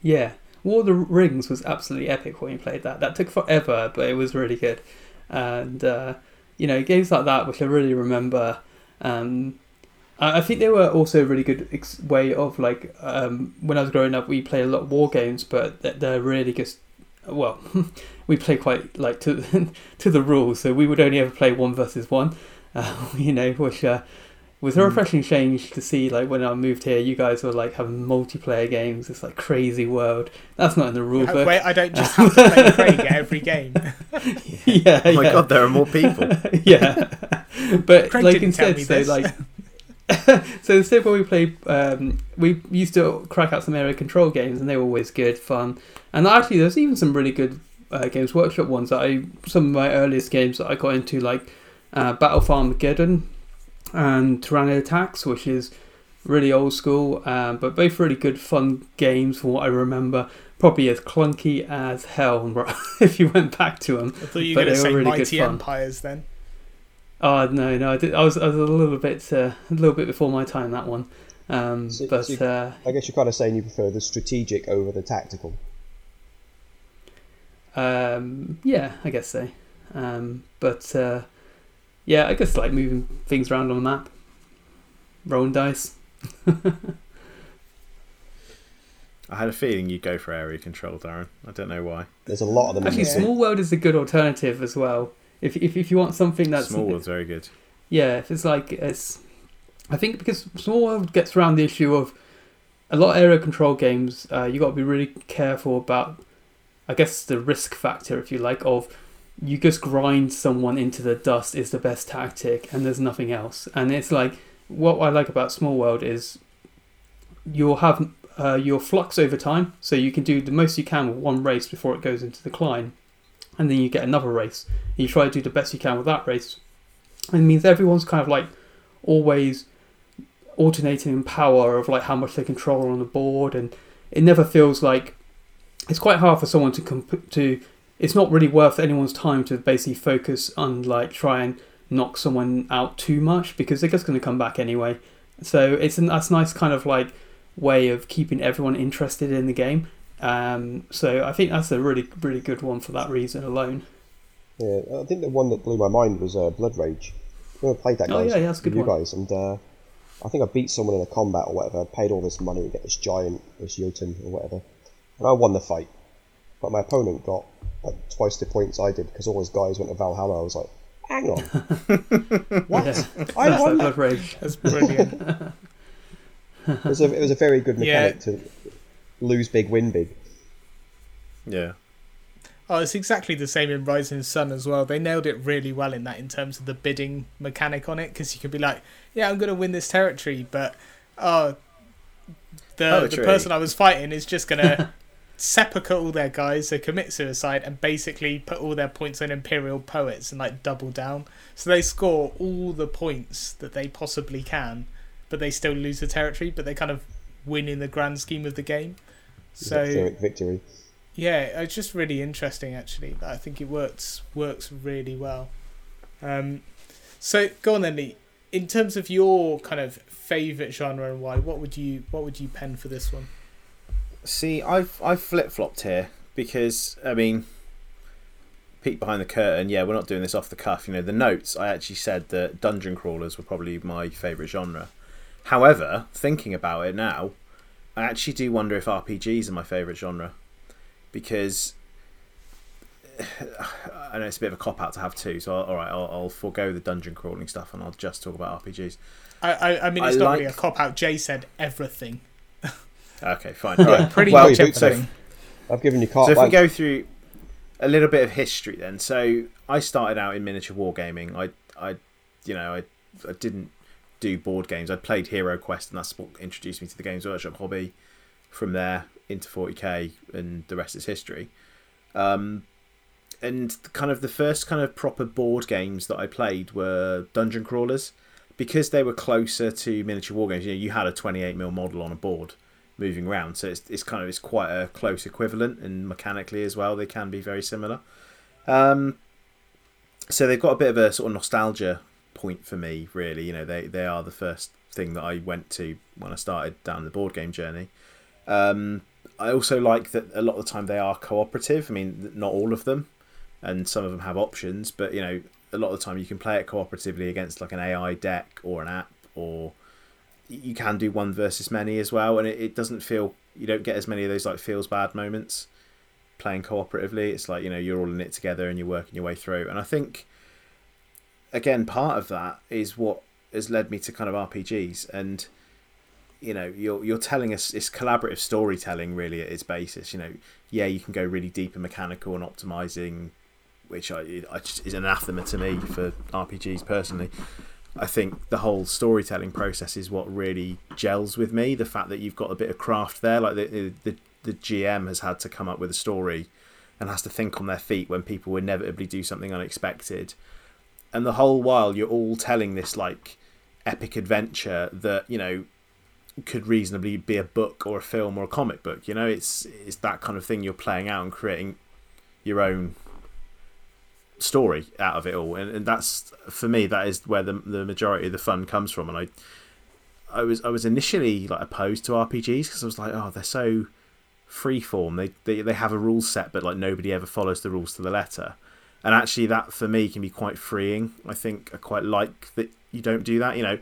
Speaker 4: Yeah, War of the Rings was absolutely epic when you played that. That took forever, but it was really good. And uh, you know, games like that, which I really remember. Um, I think they were also a really good ex- way of like um, when I was growing up, we played a lot of war games, but they're really just well, we play quite like to to the rules, so we would only ever play one versus one. Uh, you know, which uh, was a refreshing change to see. Like when I moved here, you guys were like having multiplayer games. It's like crazy world. That's not in the rule book.
Speaker 1: Wait, I don't just have to play Craig at every game.
Speaker 4: yeah,
Speaker 2: Oh my
Speaker 4: yeah.
Speaker 2: god, there are more people.
Speaker 4: yeah, but
Speaker 1: Craig
Speaker 4: like
Speaker 1: didn't tell
Speaker 4: instead,
Speaker 1: me
Speaker 4: so
Speaker 1: this.
Speaker 4: like, so instead when we played, um, we used to crack out some area control games, and they were always good fun. And actually, there's even some really good uh, Games Workshop ones that I, some of my earliest games that I got into, like uh, Battle for Armageddon and Tyranid Attacks, which is really old school, um, but both really good fun games from what I remember. Probably as clunky as hell if you went back to them.
Speaker 1: I thought you were
Speaker 4: But
Speaker 1: going to
Speaker 4: they
Speaker 1: say
Speaker 4: were really good
Speaker 1: Mighty
Speaker 4: fun.
Speaker 1: Empires then.
Speaker 4: Oh no, no, I, did, I was I was a little bit uh, a little bit before my time that one, um,
Speaker 3: So-
Speaker 4: but
Speaker 3: so-
Speaker 4: uh,
Speaker 3: I guess you're kind of saying you prefer the strategic over the tactical.
Speaker 4: um, yeah, I guess so. Um, but uh, yeah, I guess like moving things around on the map, rolling dice.
Speaker 2: I had a feeling you'd go for area control, Darren. I don't know why.
Speaker 3: There's a lot of them.
Speaker 4: Actually,
Speaker 3: there.
Speaker 4: Small World is a good alternative as well. If if, if you want something that's
Speaker 2: Small World's very good.
Speaker 4: Yeah, if it's like it's, I think because Small World gets around the issue of a lot of area control games. Uh, you got to be really careful about, I guess, the risk factor, if you like, of you just grind someone into the dust is the best tactic, and there's nothing else. And it's like what I like about Small World is you'll have uh, your flux over time, so you can do the most you can with one race before it goes into decline, and then you get another race. You try to do the best you can with that race. And it means everyone's kind of like always alternating in power of like how much they control on the board, and it never feels like it's quite hard for someone to comp- to. It's not really worth anyone's time to basically focus on like try and knock someone out too much because they're just going to come back anyway. So it's a that's a nice kind of like way of keeping everyone interested in the game. Um, so I think that's a really really good one for that reason alone.
Speaker 3: Yeah, I think the one that blew my mind was uh, Blood Rage. I never played that
Speaker 4: Oh, yeah, yeah, that's a good
Speaker 3: you
Speaker 4: one.
Speaker 3: guys, and uh, I think I beat someone in a combat or whatever. Paid all this money to get this giant, this Jotun or whatever, and I won the fight. But my opponent got like twice the points I did because all his guys went to Valhalla. I was like, hang on, what?
Speaker 4: Yeah.
Speaker 3: I
Speaker 4: That's
Speaker 3: won
Speaker 4: like
Speaker 3: that.
Speaker 4: Blood Rage.
Speaker 1: That's brilliant.
Speaker 3: It was, a, it was a very good
Speaker 1: Yeah.
Speaker 3: mechanic to lose big, win big.
Speaker 2: Yeah.
Speaker 1: Oh, it's exactly the same in Rising Sun as well. They nailed it really well in that in terms of the bidding mechanic on it, because you could be like, "Yeah, I'm going to win this territory," but oh, the the person I was fighting is just going to seppuku all their guys, so commit suicide, and basically put all their points on Imperial poets and like double down. So they score all the points that they possibly can, but they still lose the territory. But they kind of win in the grand scheme of the game. So
Speaker 3: Pyrrhic victory.
Speaker 1: yeah, it's just really interesting actually. I think it works works really well. Um, so go on then, Lee. In terms of your kind of favorite genre and why, what would you what would you pen for this one?
Speaker 2: See, I've I've flip flopped here because I mean, peek behind the curtain. Yeah, we're not doing this off the cuff. You know, the notes. I actually said that dungeon crawlers were probably my favourite genre. However, thinking about it now, I actually do wonder if RPGs are my favourite genre because I know it's a bit of a cop out to have two. So all right, I'll, I'll forego the dungeon crawling stuff and I'll just talk about RPGs.
Speaker 1: I I, I mean, it's
Speaker 2: I
Speaker 1: not
Speaker 2: like-
Speaker 1: really a cop out. Jay said everything.
Speaker 2: Okay, fine. All right.
Speaker 1: Pretty
Speaker 2: Well,
Speaker 1: much
Speaker 2: so-
Speaker 3: I've given you carte
Speaker 2: So if we go through a little bit of history, then. So I started out in miniature wargaming. I, I, you know, I, I didn't do board games. I played Hero Quest, and that's what introduced me to the Games Workshop hobby. From there into 40k, and the rest is history. Um, and kind of the first kind of proper board games that I played were dungeon crawlers, because they were closer to miniature wargames. You know, you had a 28 mm model on a board moving around. So it's, it's kind of it's quite a close equivalent, and mechanically as well, they can be very similar. Um, so they've got a bit of a sort of nostalgia point for me, really. You know, they they are the first thing that I went to when I started down the board game journey. Um, I also like that a lot of the time they are cooperative. I mean, not all of them, and some of them have options, but you know, a lot of the time you can play it cooperatively against like an AI deck or an app or you can do one versus many as well, and it, it doesn't feel you don't get as many of those like feels bad moments playing cooperatively. It's like you know you're all in it together and you're working your way through. And I think again part of that is what has led me to kind of RPGs and you know you're you're telling us it's collaborative storytelling really at its basis. You know, yeah, you can go really deep and mechanical and optimizing, which I, I just is anathema to me for RPGs personally. I think the whole storytelling process is what really gels with me. The fact that you've got a bit of craft there, like the the, the GM has had to come up with a story and has to think on their feet when people inevitably do something unexpected. And the whole while you're all telling this like epic adventure that, you know, could reasonably be a book or a film or a comic book. You know, it's it's that kind of thing you're playing out and creating your own story out of it all, and, and that's for me that is where the the majority of the fun comes from. And I I was I was initially like opposed to RPGs because I was like, oh, they're so freeform. They, they they have a rule set, but like nobody ever follows the rules to the letter. And actually, that for me can be quite freeing. I think I quite like that you don't do that. You know,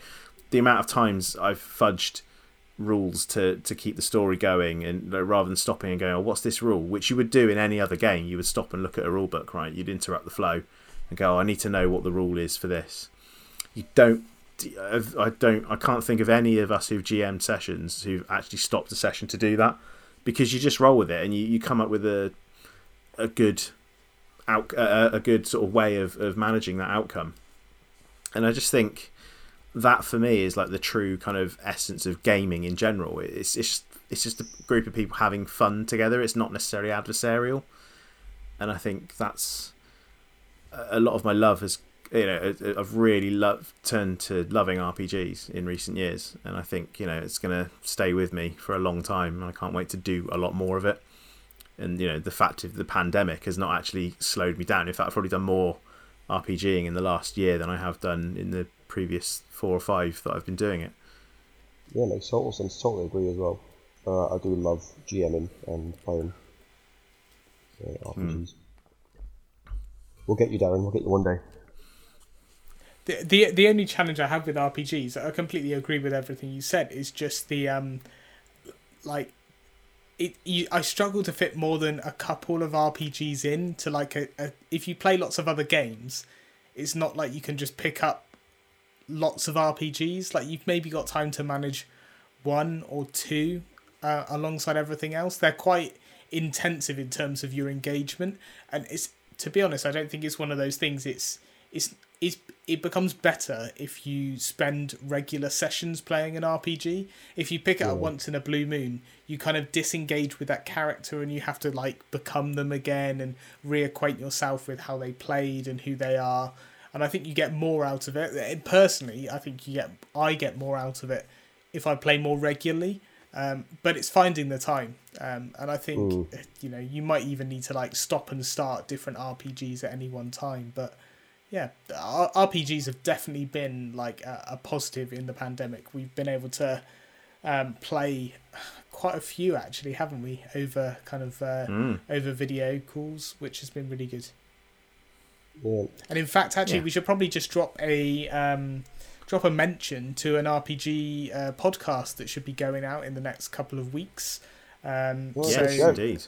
Speaker 2: the amount of times I've fudged rules to to keep the story going and like, rather than stopping and going oh what's this rule? Which you would do in any other game. You would stop and look at a rule book right? You'd interrupt the flow and go oh, i need to know what the rule is for this. You don't i don't i can't think of any of us who've gm sessions who've actually stopped a session to do that because you just roll with it and you, you come up with a a good out a, a good sort of way of, of managing that outcome. And i just think that for me is like the true kind of essence of gaming in general. It's it's just, it's just a group of people having fun together. It's not necessarily adversarial, and I think that's a lot of my love has you know I've really loved turned to loving RPGs in recent years, and I think you know it's to stay with me for a long time, I can't wait to do a lot more of it. And you know the fact of the pandemic has not actually slowed me down. In fact, I've probably done more RPGing in the last year than I have done in the previous four or five that I've been doing it.
Speaker 3: Yeah, makes total sense. Totally agree as well. Uh, I do love GMing and playing uh, RPGs. Hmm. We'll get you, Darren. We'll get you one day.
Speaker 1: The, the the only challenge I have with RPGs, I completely agree with everything you said, is just the um, like, it. You, I struggle to fit more than a couple of RPGs in to like a, a. If you play lots of other games, it's not like you can just pick up lots of RPGs. Like you've maybe got time to manage one or two uh, alongside everything else. They're quite intensive in terms of your engagement, and it's to be honest, I don't think it's one of those things. It's it's it's it becomes better if you spend regular sessions playing an RPG. If you pick it yeah. up once in a blue moon, you kind of disengage with that character and you have to like become them again and reacquaint yourself with how they played and who they are. And I think you get more out of it. Personally, I think you get I get more out of it if I play more regularly. Um, but it's finding the time, um, and I think Ooh. you know you might even need to like stop and start different RPGs at any one time. But yeah, RPGs have definitely been like a, a positive in the pandemic. We've been able to um, play quite a few actually, haven't we? Over kind of uh, mm. over video calls, which has been really good. Yeah. And in fact, actually, yeah. we should probably just drop a um, drop a mention to an RPG uh, podcast that should be going out in the next couple of weeks. Um,
Speaker 2: well, so, yes, indeed.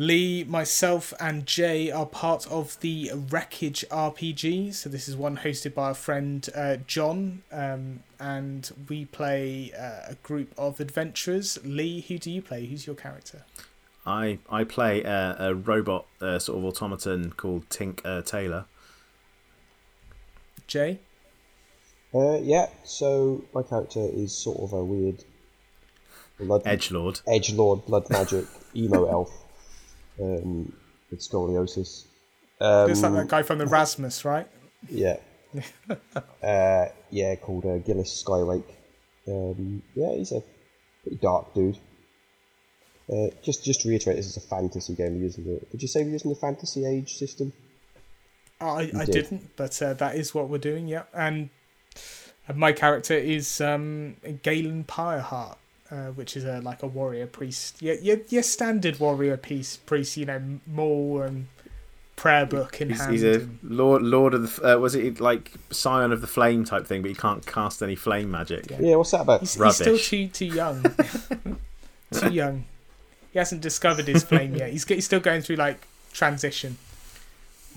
Speaker 1: Lee, myself, and Jay are part of the Wreckage RPG. So this is one hosted by our friend uh, John, um, and we play uh, a group of adventurers. Lee, who do you play? Who's your character?
Speaker 2: I I play a, a robot uh, sort of automaton called Tink uh, Taylor.
Speaker 1: Jay.
Speaker 3: Uh, yeah. So my character is sort of a weird
Speaker 2: edge lord,
Speaker 3: edge lord, blood magic emo elf um, with scoliosis.
Speaker 1: Um, it's like that guy from the Rasmus, right?
Speaker 3: Yeah. uh, yeah, called uh, Gillis Skywake. Um, yeah, he's a pretty dark dude. Uh, just just to reiterate, this is a fantasy game. We're using the. Did you say we're using the fantasy age system?
Speaker 1: I, I did. not but uh, that is what we're doing. Yeah, and my character is um, Galen Pyreheart uh, which is a like a warrior priest. Your your, your standard warrior priest, priest. You know, maul and prayer book in
Speaker 2: he's,
Speaker 1: hand.
Speaker 2: He's a lord, lord of the. Uh, was it like scion of the flame type thing? But he can't cast any flame magic.
Speaker 3: Yeah, yeah what's that about?
Speaker 1: He's, he's still too too young. too young. He hasn't discovered his flame yet. He's, he's still going through like transition.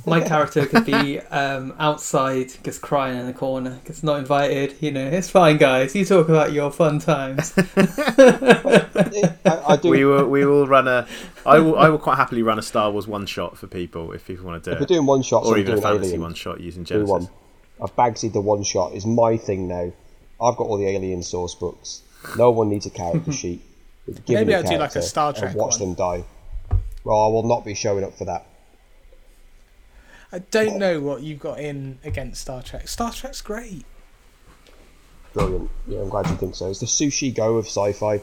Speaker 4: My character could be um, outside, just crying in the corner, gets not invited. You know, it's fine, guys. You talk about your fun times.
Speaker 2: I, I we will. We will run a. I will. I will quite happily run a Star Wars one shot for people if people want to do
Speaker 3: if
Speaker 2: it.
Speaker 3: We're doing one shots,
Speaker 2: or even
Speaker 3: a
Speaker 2: fantasy
Speaker 3: alien.
Speaker 2: one shot using Genesys. Do one.
Speaker 3: I've Bagsied the one shot is my thing now. I've got all the alien source books. No one needs a character sheet.
Speaker 1: Maybe I'll do like a Star Trek.
Speaker 3: watch
Speaker 1: one.
Speaker 3: them die. Well, I will not be showing up for that.
Speaker 1: I don't know what you've got in against Star Trek. Star Trek's great.
Speaker 3: Brilliant. Yeah, I'm glad you think so. It's the sushi go of sci-fi.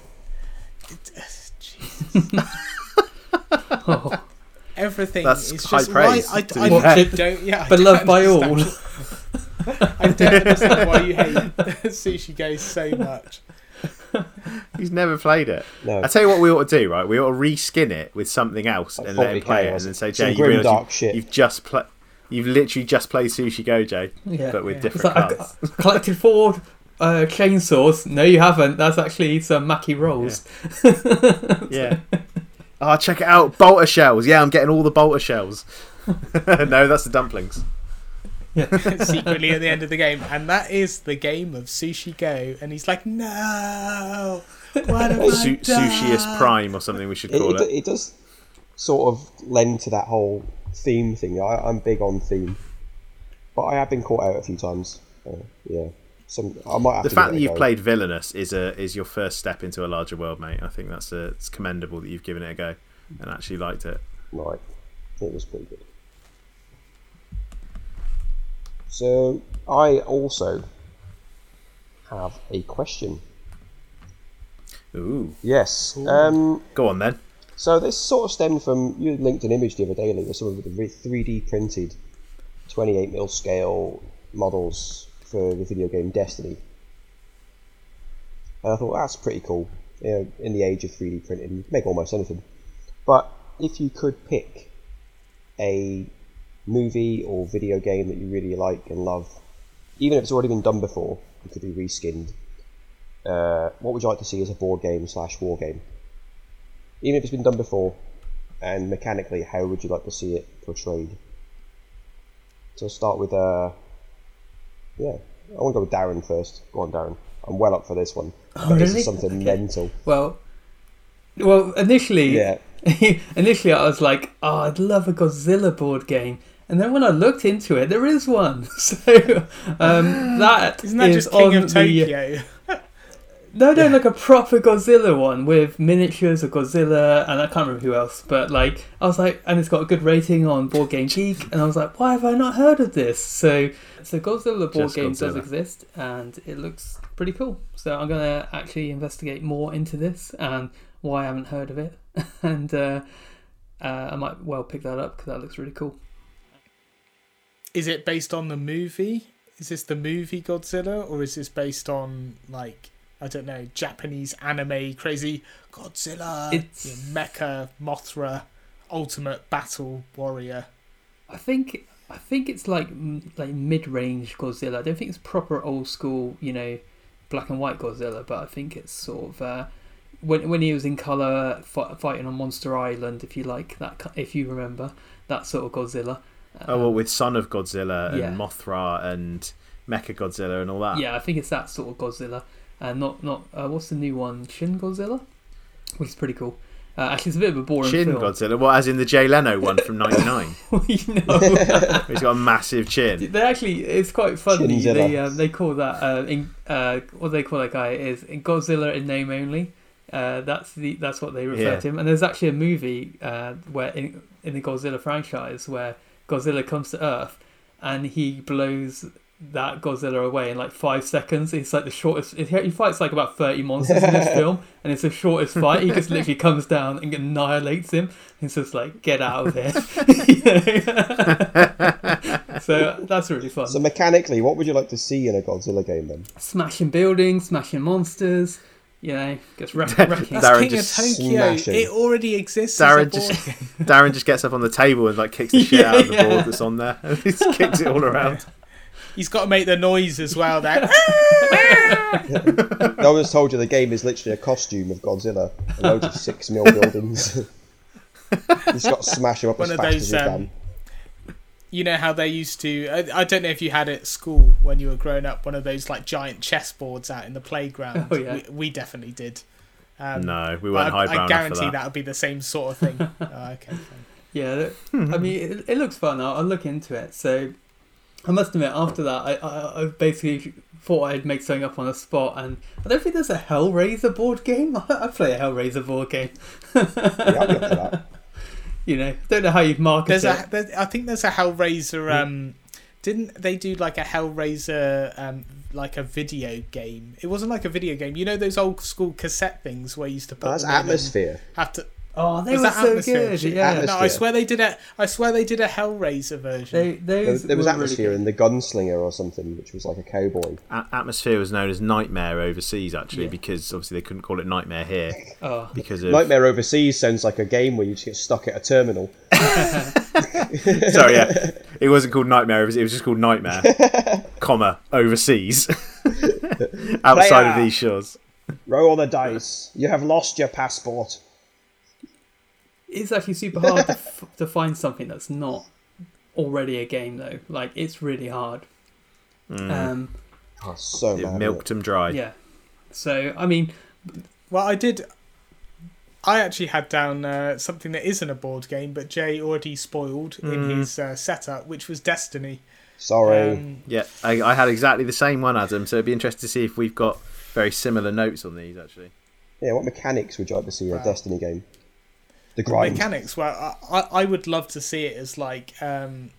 Speaker 1: oh. Everything
Speaker 2: That's
Speaker 1: is
Speaker 2: high
Speaker 1: just
Speaker 2: praise.
Speaker 1: Why, I, I, I, don't. Yeah,
Speaker 4: beloved by all.
Speaker 1: I don't understand why you hate Sushi Go so much.
Speaker 2: He's never played it.
Speaker 3: No.
Speaker 2: I tell you what, we ought to do, right? We ought to reskin it with something else and let him play it, and then say, "Jay, you realise you, have just played." You've literally just played Sushi Go, Jay, yeah, but with yeah. different like, cards.
Speaker 4: collected four uh, chainsaws. No, you haven't. That's actually some maki rolls.
Speaker 2: Yeah. yeah. Oh, check it out. Bolter shells. Yeah, I'm getting all the bolter shells. no, that's the dumplings.
Speaker 1: Yeah. Secretly at the end of the game. And that is the game of Sushi Go. And he's like, no. What have Su-
Speaker 2: Sushiest Prime or something we should call
Speaker 3: it, it. It does sort of lend to that whole theme thing. I, I'm big on theme, but I have been caught out a few times. Uh, yeah. Some, I might have
Speaker 2: The
Speaker 3: to
Speaker 2: fact that you've
Speaker 3: go.
Speaker 2: played Villainous is a is your first step into a larger world, mate. I think that's a, it's commendable that you've given it a go and actually liked it.
Speaker 3: Right. It was pretty good. So, I also have a question.
Speaker 2: Ooh,
Speaker 3: Yes. Um,
Speaker 2: go on then.
Speaker 3: so, this sort of stemmed from you linked an image the other day, Lee, with some of the 3D printed 28mm scale models for the video game Destiny. And I thought that's pretty cool. You know, in the age of 3D printing, you can make almost anything. But if you could pick a movie or video game that you really like and love, even if it's already been done before, it could be reskinned. Uh, what would you like to see as a board game slash war game? Even if it's been done before, and mechanically, how would you like to see it portrayed? So I'll start with uh, yeah, I want to go with Darren first. Go on, Darren. I'm well up for this one.
Speaker 4: Oh,
Speaker 3: But this is something
Speaker 4: Okay.
Speaker 3: mental.
Speaker 4: Well, well, initially,
Speaker 3: Yeah.
Speaker 4: initially I was like, oh, I'd love a Godzilla board game. And then when I looked into it, there is one. So um, that
Speaker 1: Isn't that
Speaker 4: is
Speaker 1: just King
Speaker 4: on
Speaker 1: of
Speaker 4: the- uh,
Speaker 1: Tokyo?
Speaker 4: No, no, like a proper Godzilla one with miniatures of Godzilla, and I can't remember who else. But like, I was like, and it's got a good rating on Board Game Geek, and I was like, why have I not heard of this? So, so Godzilla board
Speaker 2: Just
Speaker 4: game does exist, and it looks pretty cool. So I'm gonna actually investigate more into this and why I haven't heard of it, and uh, uh, I might well pick that up because that looks really cool.
Speaker 1: Is it based on the movie? Is this the movie Godzilla, or is this based on like I don't know Japanese anime crazy Godzilla,
Speaker 4: It's-
Speaker 1: Mecha Mothra, Ultimate Battle Warrior?
Speaker 4: I think I think it's like like mid range Godzilla. I don't think it's proper old school, you know, black and white Godzilla. But I think it's sort of uh, when when he was in color fi- fighting on Monster Island, if you like that, if you remember that sort of Godzilla.
Speaker 2: Oh well, with Son of Godzilla and
Speaker 4: yeah.
Speaker 2: Mothra and Mecha Godzilla and all that.
Speaker 4: yeah, I think it's that sort of Godzilla, and not not uh, what's the new one, Shin Godzilla, which is pretty cool. Uh, actually, it's a bit of a boring
Speaker 2: Chin
Speaker 4: film.
Speaker 2: Godzilla. What, as in the Jay Leno one from '99?
Speaker 4: you know.
Speaker 2: He's got a massive chin.
Speaker 4: They actually, it's quite funny.
Speaker 3: Chinzilla.
Speaker 4: They um, they call that uh, in uh, what they call that guy is in Godzilla in name only. Uh, that's the that's what they refer
Speaker 2: Yeah.
Speaker 4: to him. And there's actually a movie uh, where in in the Godzilla franchise where Godzilla comes to Earth and he blows that Godzilla away in like five seconds. It's like the shortest. He he fights like about thirty monsters in this film, and it's the shortest fight. He just literally comes down and annihilates him. It's just like get out of here. so that's really fun.
Speaker 3: So mechanically, what would you like to see in a Godzilla game then?
Speaker 4: smashing buildings, smashing monsters. You know, just wreck, wrecking.
Speaker 1: That's
Speaker 2: Darren
Speaker 1: King
Speaker 2: just
Speaker 1: of Tokyo.
Speaker 3: smashing.
Speaker 1: It already exists.
Speaker 2: Darren
Speaker 1: as a
Speaker 2: just
Speaker 1: game.
Speaker 2: Darren just gets up on the table and like kicks the shit out of the
Speaker 4: Yeah.
Speaker 2: board that's on there. and he kicks it all around.
Speaker 1: He's got to make the noise as well. That
Speaker 3: No one's told you the game is literally a costume of Godzilla and loads of six mil buildings. He's got to smash them up
Speaker 1: One
Speaker 3: as fast
Speaker 1: those,
Speaker 3: as he
Speaker 1: um,
Speaker 3: can.
Speaker 1: You know how they used to. I, I don't know if you had it at school when you were growing up. One of those like giant chessboards out in the playground.
Speaker 4: Oh, yeah.
Speaker 1: we, we definitely did. Um,
Speaker 2: No, we weren't
Speaker 1: I,
Speaker 2: highbrow
Speaker 1: I
Speaker 2: enough
Speaker 1: guarantee
Speaker 2: for that.
Speaker 1: that would be the same sort of thing. oh, okay. fine.
Speaker 4: Yeah, I mean, it, it looks fun. I'll, I'll look into it. So, I must admit, after that, I, I, I basically thought I'd make something up on the spot, and I don't think there's a Hellraiser board game. I, I play a Hellraiser board game.
Speaker 3: Yeah,
Speaker 4: You know, don't know how you'd market
Speaker 1: There's
Speaker 4: it.
Speaker 1: a. There's, I think there's a Hellraiser. Um, didn't they do like a Hellraiser? Um, like a video game. It wasn't like a video game. You know those old school cassette things where you used to put.
Speaker 3: Oh, that's
Speaker 1: them in and
Speaker 3: Atmosfear.
Speaker 1: Have to.
Speaker 4: Oh, they
Speaker 1: was
Speaker 4: were
Speaker 1: that
Speaker 4: so
Speaker 1: Atmosfear?
Speaker 4: good. Yeah,
Speaker 3: Atmosfear.
Speaker 1: No, I swear they did a. I swear they did a Hellraiser version.
Speaker 4: they,
Speaker 3: There,
Speaker 4: those
Speaker 3: there was Atmosfear
Speaker 4: really
Speaker 3: in the Gunslinger or something, which was like a cowboy.
Speaker 2: A- Atmosfear was known as Nightmare overseas, actually,
Speaker 4: Yeah.
Speaker 2: because obviously they couldn't call it Nightmare here.
Speaker 4: Oh,
Speaker 2: because of.
Speaker 3: Nightmare Overseas sounds like a game where you just get stuck at a terminal.
Speaker 2: Sorry, yeah, it wasn't called Nightmare. Overseas, it was just called Nightmare, comma overseas, outside of these shores.
Speaker 3: Roll the dice. You have lost your passport.
Speaker 4: It's actually super hard to, f- to find something that's not already a game, though. Like, it's really hard. Um,
Speaker 3: Oh, so
Speaker 2: It milked them dry.
Speaker 4: yeah. So, I mean,
Speaker 1: Well, I did. I actually had down uh, something that isn't a board game, but Jay already spoiled in
Speaker 2: Mm.
Speaker 1: his uh, setup, which was Destiny.
Speaker 3: Sorry.
Speaker 1: Um,
Speaker 2: Yeah, I, I had exactly the same one, Adam. So it'd be interesting to see if we've got very similar notes on these. Actually,
Speaker 3: yeah, what mechanics would you like to see in a
Speaker 1: Wow.
Speaker 3: Destiny game? The grind.
Speaker 1: mechanics well I, I would love to see it as like um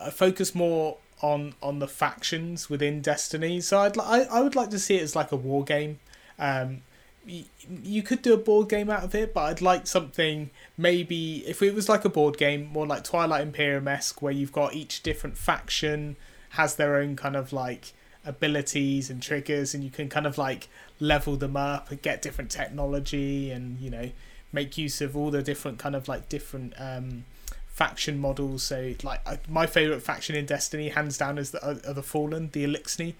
Speaker 1: I focus more on on the factions within destiny so i'd li- I, I would like to see it as like a war game um y- you could do a board game out of it but i'd like something maybe if it was like a board game more like twilight imperium-esque where you've got each different faction has their own kind of like abilities and triggers and you can kind of like level them up and get different technology and you know make use of all the different kind of like different um, faction models. So like uh, my favorite faction in Destiny, hands down, is the are the Fallen, the Eliksni.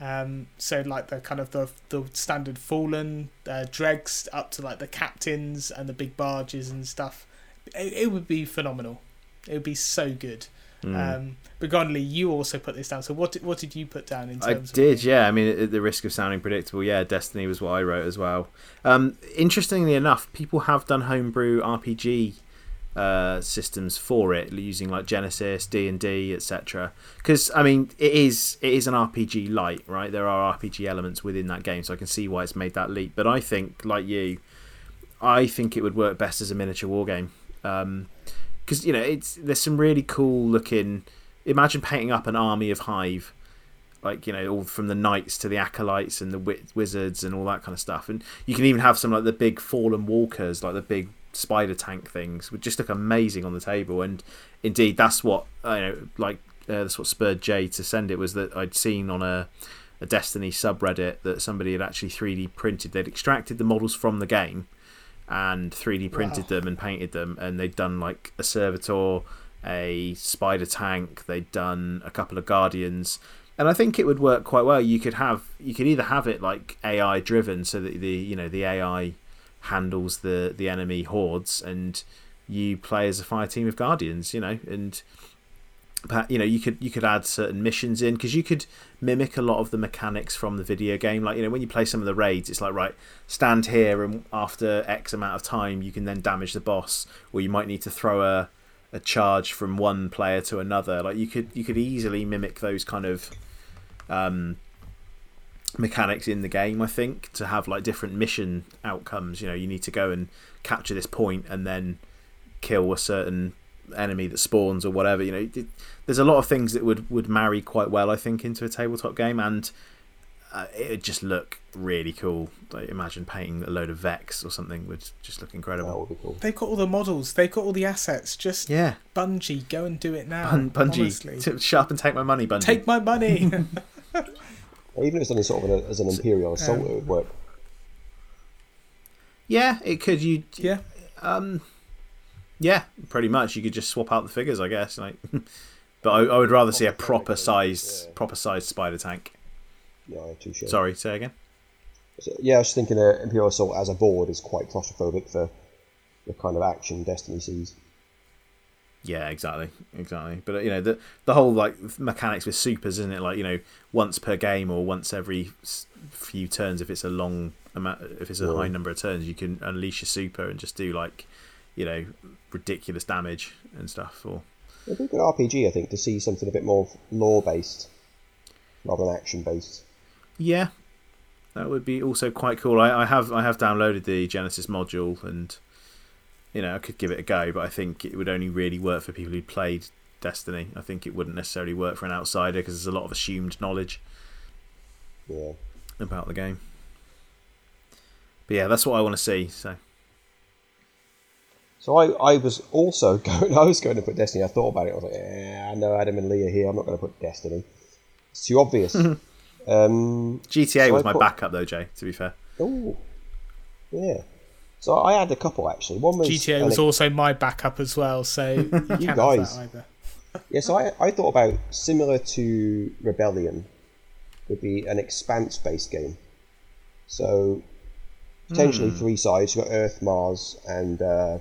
Speaker 1: Um, so like the kind of the the standard Fallen uh, dregs up to like the captains and the big barges and stuff. It, it would be phenomenal. It would be so good.
Speaker 2: Hmm.
Speaker 1: Um, but Gonley, you also put this down. So what did, what did you put down in terms? Of.
Speaker 2: I
Speaker 1: terms?
Speaker 2: did. Yeah, I mean, at the risk of sounding predictable, yeah, Destiny was what I wrote as well. Um, interestingly enough, people have done homebrew RPG uh, systems for it using like Genesys, D and D, etc. Because I mean, it is it is an RPG light, right? There are RPG elements within that game, so I can see why it's made that leap. But I think, like you, I think it would work best as a miniature war game. Because you know, it's there's some really cool looking. Imagine painting up an army of Hive like you know all from the knights to the acolytes and the wi- wizards and all that kind of stuff and you can even have some like the big fallen walkers like the big spider tank things would just look amazing on the table and indeed that's what I know like uh, that's what spurred Jay to send it was that I'd seen on a a Destiny subreddit that somebody had actually 3D printed they'd extracted the models from the game and 3D printed
Speaker 1: Wow.
Speaker 2: them and painted them and they'd done like a servitor a spider tank they'd done a couple of guardians and I think it would work quite well. You could have you could either have it like AI driven, so that the you know the AI handles the the enemy hordes, and you play as a fire team of guardians. You know, and you know you could you could add certain missions in because you could mimic a lot of the mechanics from the video game. Like you know when you play some of the raids, it's like right stand here, and after X amount of time, you can then damage the boss, or you might need to throw a a charge from one player to another. Like you could you could easily mimic those kind of um, mechanics in the game. I think to have like different mission outcomes. You know, you need to go and capture this point and then kill a certain enemy that spawns or whatever. You know, it, there's a lot of things that would would marry quite well. I think into a tabletop game and. Uh, it would just look really cool. Like, imagine painting a load of Vex or something would just look incredible.
Speaker 3: That would be cool.
Speaker 1: they've got all the models. They've got all the assets. Just
Speaker 2: Yeah,
Speaker 1: Bungie, go and do it now.
Speaker 2: Bun- Bungie,
Speaker 1: honestly.
Speaker 2: t- shut up and take my money, Bungie.
Speaker 1: Take my money.
Speaker 3: Even if it's done sort of an, as an Imperial assault,
Speaker 1: um,
Speaker 3: it would work.
Speaker 2: yeah, it could. You
Speaker 1: yeah.
Speaker 2: Um, yeah, pretty much. You could just swap out the figures, I guess. Like, but I, I would rather see a proper sized,
Speaker 3: Yeah.
Speaker 2: proper sized spider tank.
Speaker 3: Yeah, too sure.
Speaker 2: Sorry, say again.
Speaker 3: So, yeah, I was thinking uh, Imperial Assault as a board is quite claustrophobic for the kind of action Destiny sees.
Speaker 2: Yeah, exactly, exactly. But uh, you know the the whole like mechanics with supers, isn't it? Like you know, once per game or once every few turns, if it's a long amount, if it's a
Speaker 3: Yeah.
Speaker 2: high number of turns, you can unleash a super and just do like, you know, ridiculous damage and stuff. Or
Speaker 3: It'd be a good RPG, I think, to see something a bit more lore based rather than action based.
Speaker 2: Yeah, that would be also quite cool. I, I have I have downloaded the Genesys module, and you know I could give it a go, but I think it would only really work for people who played Destiny. I think it wouldn't necessarily work for an outsider because there's a lot of assumed knowledge
Speaker 3: Yeah.
Speaker 2: about the game. But yeah, that's what I want to see. So
Speaker 3: So I, I was also going. I was going to put Destiny. I thought about it. I was like, eh, I know Adam and Leah are here. I'm not going to put Destiny. It's too obvious. um,
Speaker 2: GTA
Speaker 3: So
Speaker 2: was
Speaker 3: I
Speaker 2: my
Speaker 3: put-
Speaker 2: backup though, Jay. To be fair,
Speaker 3: oh, yeah. So I had a couple actually. One was
Speaker 1: GTA
Speaker 3: an
Speaker 1: was also my backup as well, so you can't have
Speaker 3: guys.
Speaker 1: that either.
Speaker 3: Yeah, so I, I thought about similar to Rebellion would be an expanse based game. So potentially three sides. You've got Earth, Mars, and uh, the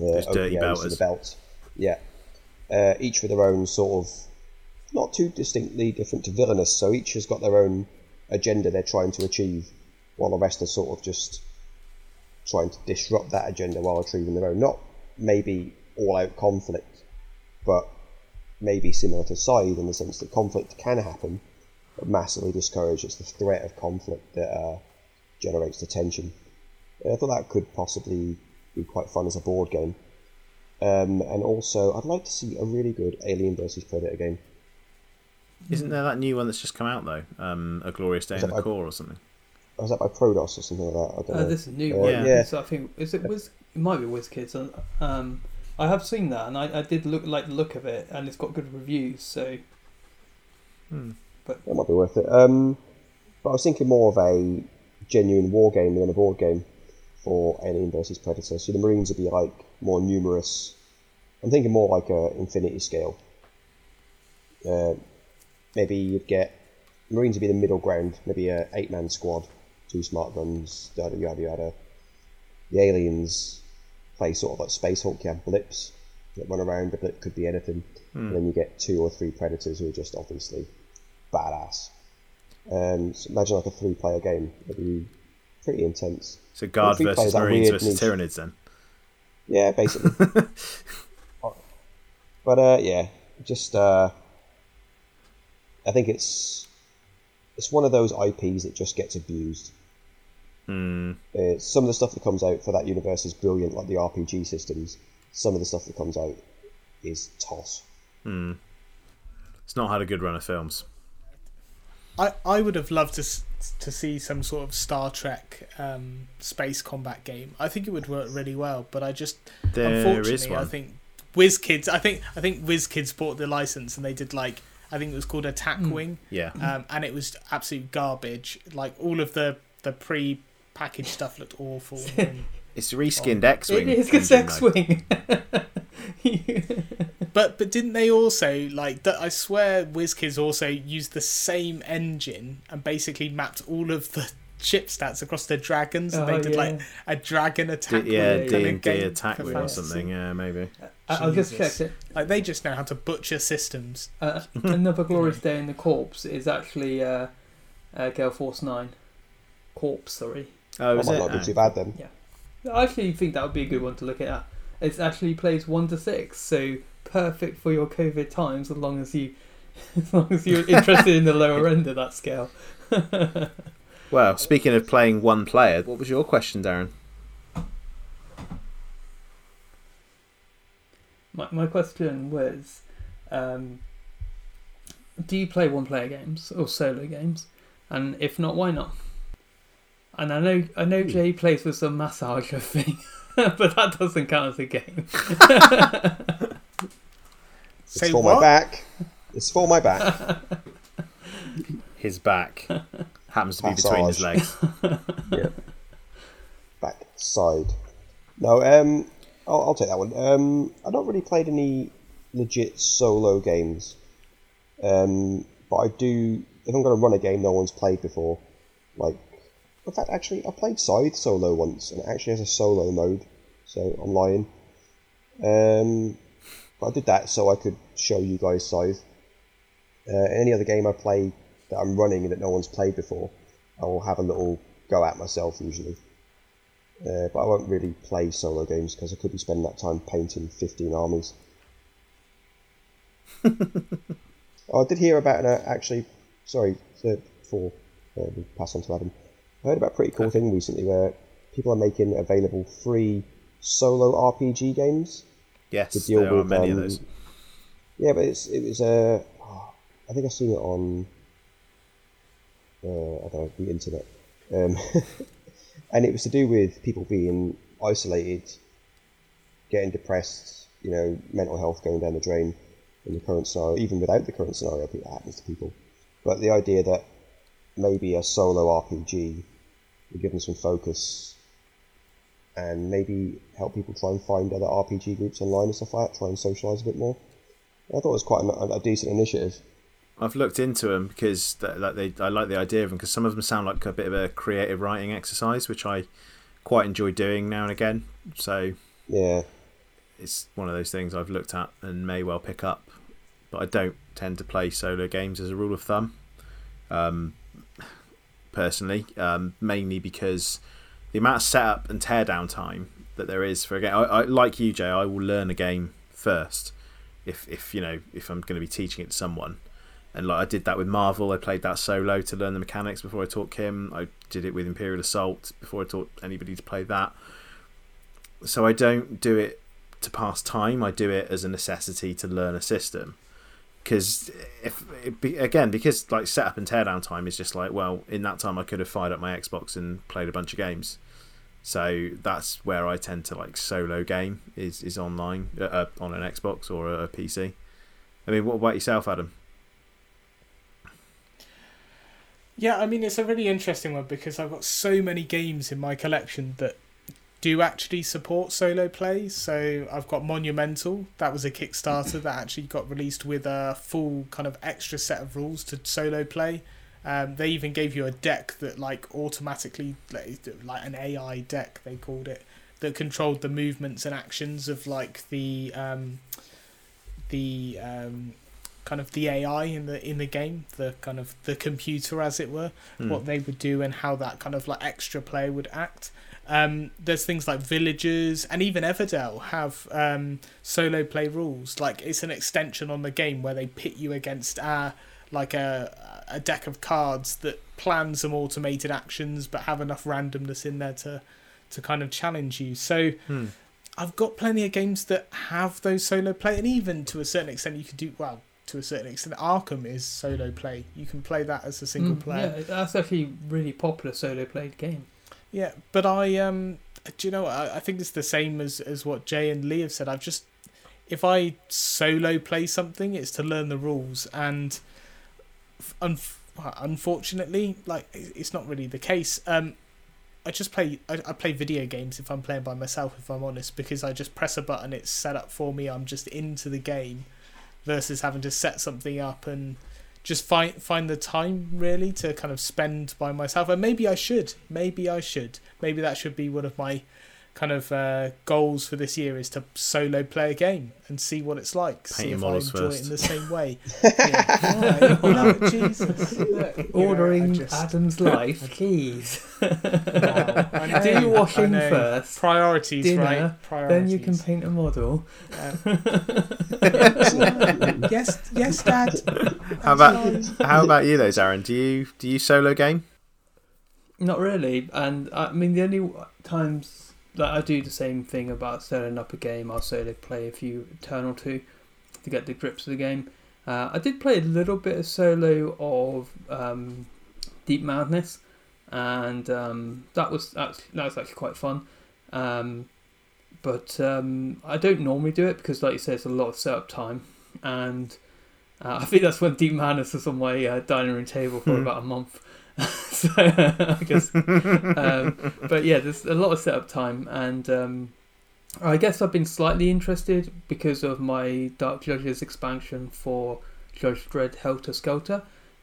Speaker 2: Those dirty
Speaker 3: and
Speaker 2: belters.
Speaker 3: the belt. Yeah. Uh, each with their own sort of not too distinctly different to villainous, so each has got their own agenda they're trying to achieve, while the rest are sort of just trying to disrupt that agenda while achieving their own. Not maybe all out conflict, but maybe similar to Scythe in the sense that conflict can happen, but massively discouraged. It's the threat of conflict that uh, generates the tension. I thought that could possibly be quite fun as a board game. Um, and also, I'd like to see a really good Alien versus Predator game.
Speaker 2: Isn't there that new one that's just come out though? Um, a Glorious Day in the
Speaker 3: like-
Speaker 2: Corps or something.
Speaker 3: Was that by Prodos or something like that? I don't
Speaker 4: Uh,
Speaker 3: know.
Speaker 4: this is new
Speaker 3: Uh,
Speaker 4: one.
Speaker 2: yeah.
Speaker 3: yeah.
Speaker 4: So I think is it Wiz? It might be WizKids. Um, I have seen that, and I, I did look like the look of it, and it's got good reviews. So
Speaker 2: Hmm.
Speaker 3: That might be worth it. Um, but I was thinking more of a genuine war game than a board game for Alien versus Predator. So the Marines would be like more numerous. I'm thinking more like a Infinity scale. Uh, maybe you'd get Marines would be the middle ground. Maybe a eight man squad, two smart guns, yada yada yada. The aliens play sort of like Space Hulk. You have blips that run around. The blip could be anything. And then you get two or three predators who are just obviously badass. Um, so imagine like a three player game. It'd be pretty intense.
Speaker 2: So Guard versus Marines versus
Speaker 3: niche.
Speaker 2: Tyranids then.
Speaker 3: Yeah, basically. but uh, yeah, just uh, I think it's it's one of those IPs that just gets abused. Uh, some of the stuff that comes out for that universe is brilliant, like the RPG systems. Some of the stuff that comes out is toss.
Speaker 2: It's not had a good run of films.
Speaker 1: I, I would have loved to to see some sort of Star Trek um, space combat game. I think it would work really well, but I just
Speaker 2: There
Speaker 1: unfortunately
Speaker 2: is
Speaker 1: I
Speaker 2: one.
Speaker 1: think WizKids. I think I think WizKids bought the license and they did like I think it was called Attack
Speaker 2: Hmm.
Speaker 1: Wing,
Speaker 2: Yeah.
Speaker 1: um, and it was absolute garbage. Like all of the the pre packaged stuff looked awful. and-
Speaker 2: It's reskinned X-wing.
Speaker 4: it is it's
Speaker 2: engine, though.
Speaker 4: X-wing.
Speaker 1: But but didn't they also like that? I swear, WizKids also used the same engine and basically mapped all of the ship stats across the dragons. and
Speaker 4: Oh,
Speaker 1: they did
Speaker 4: yeah.
Speaker 1: like a dragon attack.
Speaker 2: D- yeah,
Speaker 1: wing
Speaker 2: D and D attack
Speaker 1: for
Speaker 2: wing or
Speaker 1: fantasy.
Speaker 2: something. Yeah, maybe.
Speaker 4: I, I'll just check it.
Speaker 1: Like they just know how to butcher systems.
Speaker 4: Uh, another glorious day in the corpse is actually uh, uh, Gale Force Nine. Corpse, sorry.
Speaker 2: Oh,
Speaker 3: That
Speaker 2: is
Speaker 3: might
Speaker 2: it?
Speaker 3: not be
Speaker 2: Oh.
Speaker 3: too bad then.
Speaker 4: I actually think that would be a good one to look at. It actually plays one to six, so perfect for your COVID times, as long as you, as long as you're interested in the lower end of that scale.
Speaker 2: Well, speaking of playing one player, what was your question, Darren?
Speaker 4: My my question was, um, do you play one player games or solo games? And if not, why not? And I know I know Jay plays with some massager thing, but that doesn't count as a game.
Speaker 3: It's
Speaker 1: Say
Speaker 3: for
Speaker 1: what?
Speaker 3: my back. It's for my back.
Speaker 2: His back happens to be between his legs.
Speaker 3: yeah. Back side. No, um, I'll, I'll take that one. Um, I've not really played any legit solo games. Um, but I do. If I'm going to run a game no one's played before, like, in fact, actually, I played Scythe solo once, and it actually has a solo mode. So I'm lying. Um, but I did that so I could show you guys Scythe. Uh, any other game I play that I'm running that no one's played before, I will have a little go at myself usually. Uh, but I won't really play solo games because I could be spending that time painting 15 armies. oh, I did hear about an uh, actually, sorry, uh, before uh, we pass on to Adam, I heard about a pretty cool thing recently where people are making available free solo RPG games.
Speaker 2: Yes,
Speaker 3: To deal
Speaker 2: there are
Speaker 3: with,
Speaker 2: many of
Speaker 3: um,
Speaker 2: those.
Speaker 3: Yeah, but it's it was uh, I think I've seen it on uh, I don't know the internet, um, and it was to do with people being isolated, getting depressed, you know, mental health going down the drain in the current scenario. Even without the current scenario, it happens to people. But the idea that maybe a solo RPG would give them some focus and maybe help people try and find other RPG groups online and stuff like that, try and socialise a bit more. I thought it was quite a, a decent initiative.
Speaker 2: I've looked into them because th- like they, I like the idea of them because some of them sound like a bit of a creative writing exercise, which I quite enjoy doing now and again. So
Speaker 3: Yeah,
Speaker 2: it's one of those things I've looked at and may well pick up, but I don't tend to play solo games as a rule of thumb. Um, personally, um, mainly because the amount of setup and teardown time that there is for a game. I, I, like you, Jay, I will learn a game first, if if you know if I'm going to be teaching it to someone. And like I did that with Marvel, I played that solo to learn the mechanics before I taught Kim. I did it with Imperial Assault before I taught anybody to play that. So I don't do it to pass time. I do it as a necessity to learn a system. Because if again, because like setup and teardown time is just like well, in that time I could have fired up my Xbox and played a bunch of games. So that's where I tend to like solo game is is online uh, uh on an Xbox or a PC. I mean, what about yourself, Adam?
Speaker 1: Yeah, I mean it's a really interesting one because I've got so many games in my collection that do actually support solo play. So I've got Monumental, that was a Kickstarter that actually got released with a full kind of extra set of rules to solo play. Um, they even gave you a deck that like automatically like an AI deck they called it that controlled the movements and actions of like the um, the um, kind of the AI in the in the game, the kind of the computer as it were, mm. what they would do and how that kind of like extra player would act. Um, there's things like villagers and even Everdell have um, solo play rules. Like it's an extension on the game where they pit you against a like a a deck of cards that plan some automated actions but have enough randomness in there to to kind of challenge you. So
Speaker 2: hmm.
Speaker 1: I've got plenty of games that have those solo play, and even to a certain extent, you could do well. To a certain extent, Arkham is solo play. You can play that as a single mm, player.
Speaker 4: Yeah, that's actually really popular solo played game.
Speaker 1: Yeah, but I um, do you know? I, I think it's the same as as what Jay and Lee have said. I've just if I solo play something, it's to learn the rules, and un- unfortunately, like it's not really the case. Um, I just play I, I play video games if I'm playing by myself if I'm honest because I just press a button it's set up for me I'm just into the game versus having to set something up and just find find the time really to kind of spend by myself. And maybe I should maybe I should. Maybe that should be one of my kind of uh, goals for this year is to solo play a game and see what it's like.
Speaker 2: Paint see
Speaker 1: if
Speaker 2: I
Speaker 1: enjoy
Speaker 2: first.
Speaker 1: it in the same way. yeah. oh, Jesus.
Speaker 4: Look, Ordering just... Adam's life, please.
Speaker 1: wow.
Speaker 4: Do your washing first.
Speaker 1: Priorities,
Speaker 4: dinner,
Speaker 1: right? Priorities.
Speaker 4: Then you can paint a model.
Speaker 1: yes, yes, Dad.
Speaker 2: How about how about you though, Darren? Do you do you solo game?
Speaker 4: Not really, and I mean the only times like I do the same thing about setting up a game. I'll solo play a few turn or two to get the grips of the game. Uh, I did play a little bit of solo of um, Deep Madness, and um, that was that was actually quite fun. Um, but um, I don't normally do it because, like you say, it's a lot of setup time, and uh, I think that's when Deep Madness was on my uh, dining room table for hmm. about a month. so I guess, um, but yeah, there's a lot of setup time, and um, I guess I've been slightly interested because of my Dark Judges expansion for Judge Dredd Helter Skelter,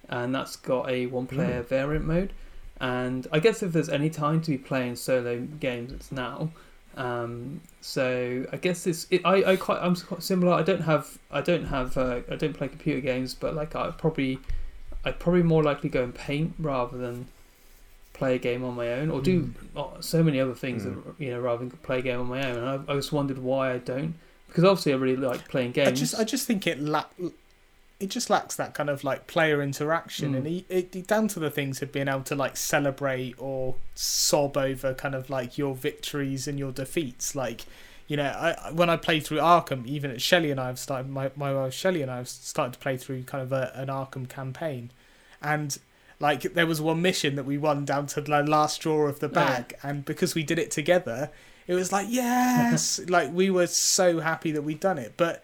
Speaker 4: and that's got a one-player mm. variant mode. And I guess if there's any time to be playing solo games, it's now. Um, so I guess it's it, I I quite I'm quite similar. I don't have I don't have uh, I don't play computer games, but like I probably I'd probably more likely go and paint rather than play a game on my own, or do mm. so many other things, mm. that, you know, rather than play a game on my own. And I, I just wondered why I don't, because obviously I really like playing games. I
Speaker 1: just, I just think it la- it just lacks that kind of like player interaction, mm. and it, it down to the things of being able to like celebrate or sob over kind of like your victories and your defeats, like you know, I when I played through Arkham, even at Shelley and I have started my my wife Shelley and I have started to play through kind of a, an Arkham campaign, and like there was one mission that we won down to the last drawer of the bag, yeah. and because we did it together, it was like yes, like we were so happy that we'd done it. But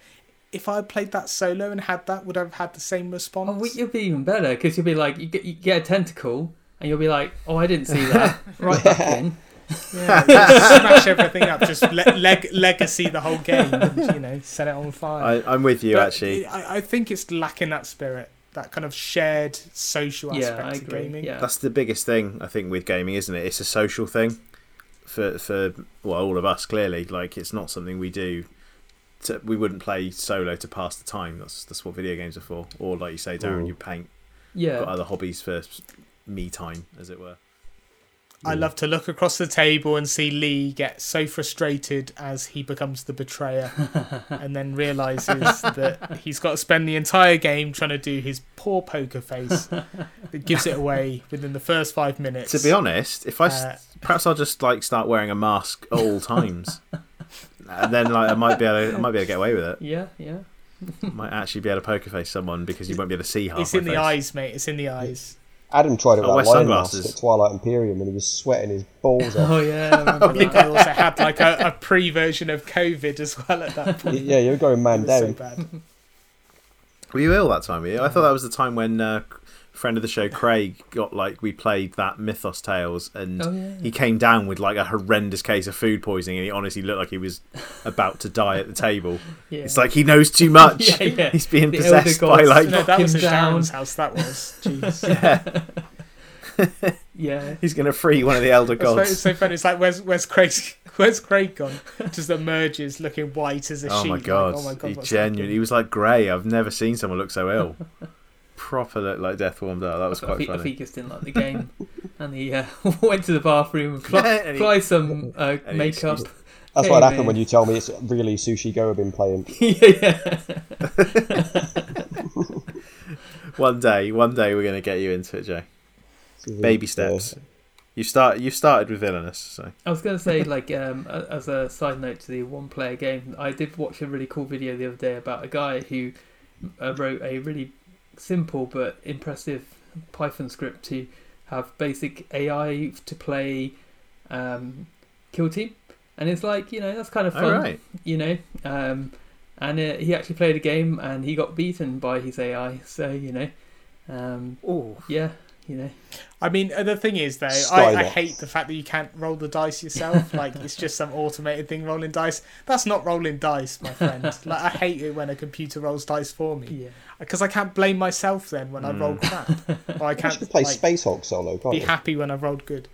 Speaker 1: if I played that solo and had that, would I have had the same response?
Speaker 4: Oh, you'd be even better because you'll be like you get you get a tentacle and you'll be like, oh, I didn't see that right back in.
Speaker 1: Yeah, smash everything up, just le- leg- legacy the whole game, and, you know, set it on fire.
Speaker 2: I, am with you
Speaker 1: but
Speaker 2: actually.
Speaker 1: I, I think it's lacking that spirit, that kind of shared social
Speaker 4: yeah,
Speaker 1: aspect of gaming.
Speaker 4: Yeah.
Speaker 2: That's the biggest thing I think with gaming, isn't it? It's a social thing for for well, all of us clearly. Like it's not something we do. To, we wouldn't play solo to pass the time. That's that's what video games are for. Or like you say, Darren, Ooh. you paint.
Speaker 4: Yeah.
Speaker 2: Got other hobbies for me time, as it were.
Speaker 1: I love to look across the table and see Lee get so frustrated as he becomes the betrayer and then realizes that he's got to spend the entire game trying to do his poor poker face that gives it away within the first five minutes.
Speaker 2: To be honest, if I s-
Speaker 1: Uh,
Speaker 2: perhaps I'll just like start wearing a mask at all times, and then like I might be able to, I might be able to get away with it.
Speaker 4: Yeah, yeah.
Speaker 2: might actually be able to poker face someone because you won't be able to see half.
Speaker 1: it's
Speaker 2: my
Speaker 1: in the
Speaker 2: face.
Speaker 1: eyes, mate. It's in the eyes.
Speaker 3: Adam tried it
Speaker 2: Oh,
Speaker 3: with
Speaker 2: wear
Speaker 3: that lion mask
Speaker 2: sunglasses.
Speaker 3: at Twilight Imperium and he was sweating his balls off.
Speaker 4: Oh yeah. I remember
Speaker 1: I think
Speaker 4: that.
Speaker 1: I also had like a, a pre version of COVID as well at that point.
Speaker 3: yeah, you were
Speaker 1: going
Speaker 3: man
Speaker 1: was so
Speaker 3: down.
Speaker 1: bad.
Speaker 2: Were you ill that time? Were you? I thought that was the time when uh, friend of the show Craig got like we played that Mythos Tales and
Speaker 4: Oh yeah.
Speaker 2: he came down with like a horrendous case of food poisoning and he honestly looked like he was about to die at the table.
Speaker 4: yeah.
Speaker 2: It's like he knows too much.
Speaker 4: Yeah, yeah.
Speaker 2: He's being
Speaker 4: The
Speaker 2: possessed by like
Speaker 1: No, that was
Speaker 4: him
Speaker 1: at. Sharon's house. That was. Jeez.
Speaker 2: yeah,
Speaker 4: yeah.
Speaker 2: he's going to free one of the elder
Speaker 1: It's so, it's
Speaker 2: gods.
Speaker 1: so funny. It's like where's where's Craig? Where's Craig gone? Just emerges looking white as a
Speaker 2: Oh
Speaker 1: sheet.
Speaker 2: my
Speaker 1: like,
Speaker 2: god!
Speaker 1: oh my god!
Speaker 2: he
Speaker 1: what's
Speaker 2: genuinely, he was like grey. I've never seen someone look so ill. Proper look like death warmed up. That was
Speaker 4: I
Speaker 2: quite
Speaker 4: think, I
Speaker 2: funny.
Speaker 4: think he just didn't like the game, and he uh, went to the bathroom, and
Speaker 2: And
Speaker 4: applied
Speaker 2: he-
Speaker 4: apply some uh,
Speaker 2: and he
Speaker 4: makeup.
Speaker 3: That's
Speaker 4: Hey,
Speaker 3: what happened when you tell me it's really Sushi Go I've been playing.
Speaker 4: yeah, yeah.
Speaker 2: One day, one day we're going to get you into it, Jay. Baby steps. You start. You started with villainous, so
Speaker 4: I was going to say, like, um, as a side note to the one-player game, I did watch a really cool video the other day about a guy who uh, wrote a really simple but impressive Python script to have basic AI to play um, Kill Team, and it's like you know that's kind of fun.
Speaker 2: right.
Speaker 4: you know. Um, and uh, he actually played a game and he got beaten by his AI. So you know, um,
Speaker 2: Oh,
Speaker 4: yeah, you know,
Speaker 1: I mean, uh, the thing is though, I, I hate the fact that you can't roll the dice yourself. like it's just some automated thing rolling dice. That's not rolling dice, my friend. like I hate it when a computer rolls dice for me
Speaker 4: yeah.
Speaker 1: because I can't blame myself then when I roll crap, or I can't
Speaker 3: should play
Speaker 1: like,
Speaker 3: Space Hulk solo,
Speaker 1: be
Speaker 3: you?
Speaker 1: happy when I've rolled good.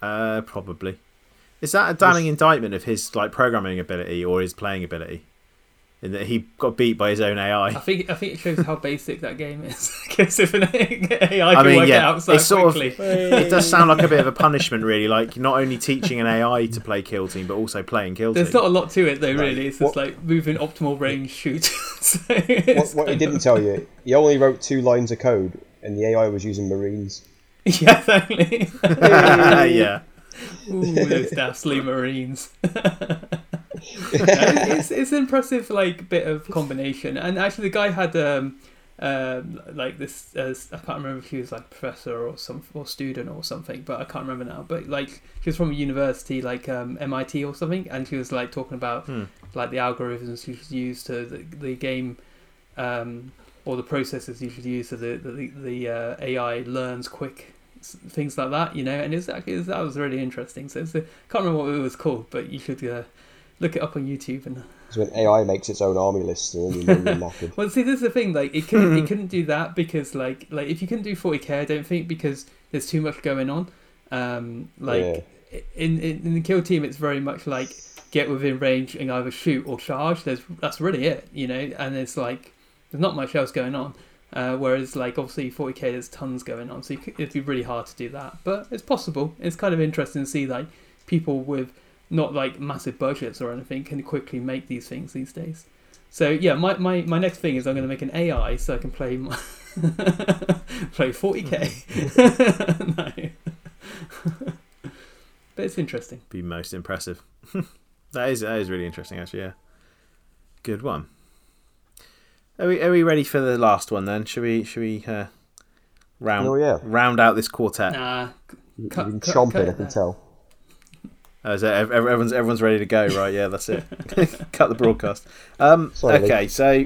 Speaker 2: uh, probably. Is that a damning indictment of his like programming ability or his playing ability? In that he got beat by his own AI.
Speaker 4: I
Speaker 2: AI.
Speaker 4: think I think it shows how basic that game is. Because if an AI
Speaker 2: I
Speaker 4: can
Speaker 2: mean,
Speaker 4: work it
Speaker 2: yeah,
Speaker 4: out so
Speaker 2: it's sort of-
Speaker 4: quickly,
Speaker 2: It does sound like a bit of a punishment, really. Like not only teaching an AI to play Kill Team, but also playing Kill Team.
Speaker 4: there's not a lot to it though.
Speaker 2: Right.
Speaker 4: Really, it's just
Speaker 3: What-
Speaker 4: like moving optimal range shoot. so
Speaker 3: What,
Speaker 4: it's
Speaker 3: what he didn't
Speaker 4: of-
Speaker 3: tell you, he only wrote two lines of code, and the AI was using Marines.
Speaker 4: yeah, exactly.
Speaker 2: yeah.
Speaker 4: Ooh, those dastardly Marines. It's it's an impressive like bit of combination, and actually the guy had um, um like this uh, I can't remember if he was like professor or some or student or something, but I can't remember now. But like she was from a university like um, MIT or something, and she was like talking about
Speaker 2: Hmm.
Speaker 4: like the algorithms you should use to the, the game. Um, or the processes you should use so the the, the uh, AI learns quick things like that, you know. And it's actually that was really interesting. So it's a, can't remember what it was called, but you should uh, look it up on YouTube. And
Speaker 3: Because when AI makes its own army list, and you know you're
Speaker 4: well, see, this is the thing. Like, it couldn't it couldn't do that because like like if you couldn't do forty k, I don't think because there's too much going on. Um, like
Speaker 3: Yeah.
Speaker 4: in, in in the kill team, it's very much like get within range and either shoot or charge. There's that's really it, you know. And it's like there's not much else going on. Uh, whereas like obviously 40k, there's tons going on, so you c it'd be really hard to do that. But it's possible. It's kind of interesting to see like people with not like massive budgets or anything can quickly make these things these days. So yeah, my, my, my next thing is I'm going to make an AI so I can play my play 40k. no. but it's interesting.
Speaker 2: Be most impressive. that is that is really interesting, actually. Yeah. Good one. Are we are we ready for the last one then? Should we should we uh, round
Speaker 3: Oh yeah,
Speaker 2: round out this quartet?
Speaker 4: Nah,
Speaker 3: you've
Speaker 4: Cut-
Speaker 3: been
Speaker 4: cut-
Speaker 3: chomping,
Speaker 4: cut
Speaker 3: I can tell.
Speaker 2: Is that ev- ev- everyone's everyone's ready to go, right? Yeah, that's it. Cut the broadcast. Um, okay, so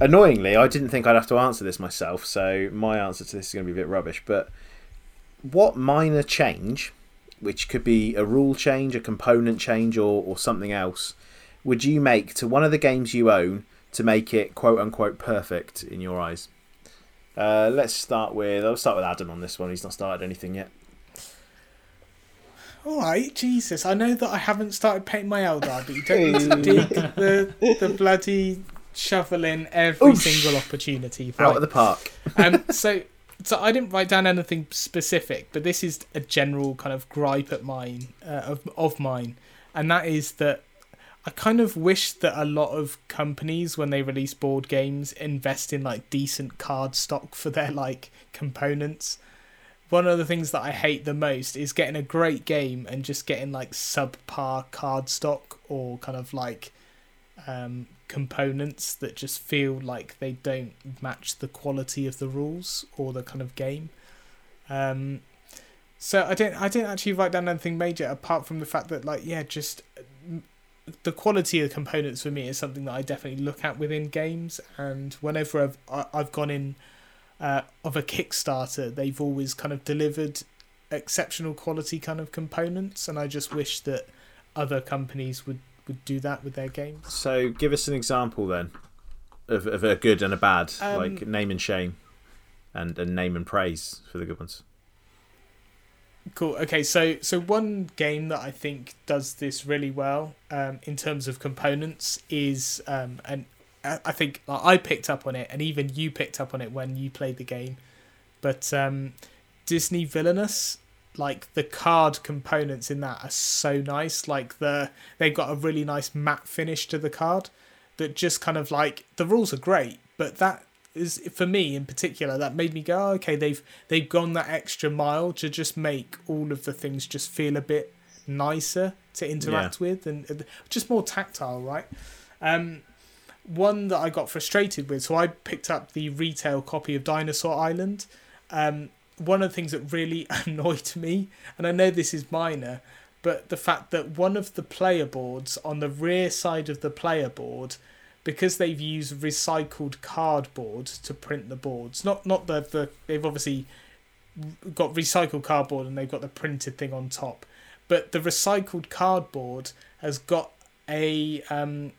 Speaker 2: annoyingly, I didn't think I'd have to answer this myself, so my answer to this is going to be a bit rubbish. But what minor change, which could be a rule change, a component change, or or something else, would you make to one of the games you own to make it quote unquote perfect in your eyes? Uh, let's start with. I'll start with Adam on this one. He's not started anything yet.
Speaker 1: All right, Jesus. I know that I haven't started painting my Eldar, but you don't need to dig the, the bloody shovel in every
Speaker 2: Oosh.
Speaker 1: single opportunity.
Speaker 2: Out of the park.
Speaker 1: um, so so I didn't write down anything specific, but this is a general kind of gripe at mine uh, of of mine, and that is that I kind of wish that a lot of companies, when they release board games, invest in like decent card stock for their like components. One of the things that I hate the most is getting a great game and just getting like subpar card stock or kind of like um, components that just feel like they don't match the quality of the rules or the kind of game. Um, so I didn't I didn't actually write down anything major apart from the fact that like yeah just the quality of the components for me is something that I definitely look at within games and whenever I've I've gone in uh, of a Kickstarter they've always kind of delivered exceptional quality kind of components and I just wish that other companies would would do that with their games.
Speaker 2: So give us an example then of, of a good and a bad,
Speaker 1: Um,
Speaker 2: like name and shame, and, and name and praise for the good ones.
Speaker 1: Cool. Okay, so so one game that I think does this really well um, in terms of components is um, and I think I picked up on it, and even you picked up on it when you played the game. But um, Disney Villainous, like the card components in that are so nice. Like the they've got a really nice matte finish to the card that just kind of like the rules are great, but that is for me in particular that made me go oh, okay they've they've gone that extra mile to just make all of the things just feel a bit nicer to interact with and and just more tactile right um one that i got frustrated with so i picked up the retail copy of dinosaur island um one of the things that really annoyed me and i know this is minor but the fact that one of the player boards on the rear side of the player board because they've used recycled cardboard to print the boards. Not not the, the they've obviously got recycled cardboard and they've got the printed thing on top, but the recycled cardboard has got a um,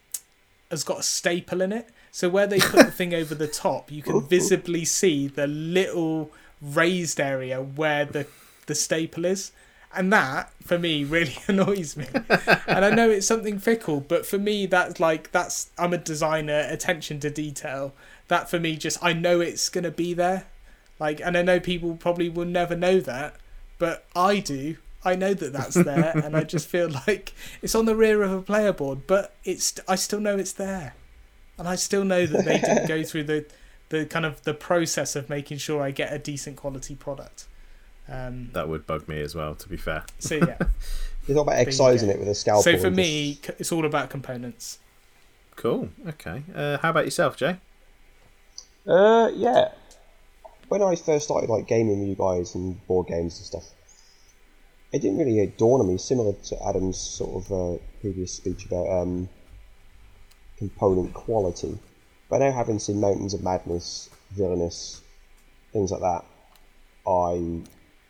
Speaker 1: has got a staple in it. So where they put the thing over the top, you can visibly see the little raised area where the the staple is. And that, for me, really annoys me. and I know it's something fickle, but for me, that's like that's I'm a designer, attention to detail. That for me, just I know it's gonna be there. Like, and I know people probably will never know that, but I do. I know that that's there, and I just feel like it's on the rear of a player board, but it's I still know it's there, and I still know that they didn't go through the the kind of the process of making sure I get a decent quality product. Um,
Speaker 2: That would bug me as well, to be fair.
Speaker 1: so yeah.
Speaker 3: It's not about
Speaker 1: Bingo.
Speaker 3: excising it with a scalpel.
Speaker 1: so for me,
Speaker 3: just-
Speaker 1: it's all about components.
Speaker 2: Cool. Okay. Uh, how about yourself, Jay?
Speaker 3: Uh, yeah. When I first started like gaming with you guys and board games and stuff, it didn't really dawn on me. Similar to Adam's sort of uh, previous speech about um, component quality, but now having seen Mountains of Madness, Villainous, things like that, I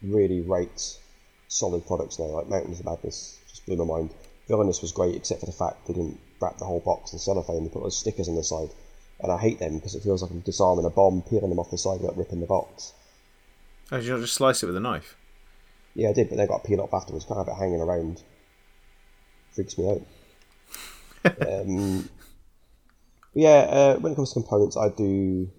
Speaker 3: really rate solid products now. Like Mountains of Madness just blew my mind. Villainous was great, except for the fact they didn't wrap the whole box in cellophane. They put those stickers on the side, and I hate them because it feels like I'm disarming a bomb, peeling them off the side without ripping the box.
Speaker 2: Oh, did you not just slice it with a knife?
Speaker 3: Yeah, I did, but then I got peeled off afterwards. Can't have it hanging around. Freaks me out. um, yeah, uh, when it comes to components, I do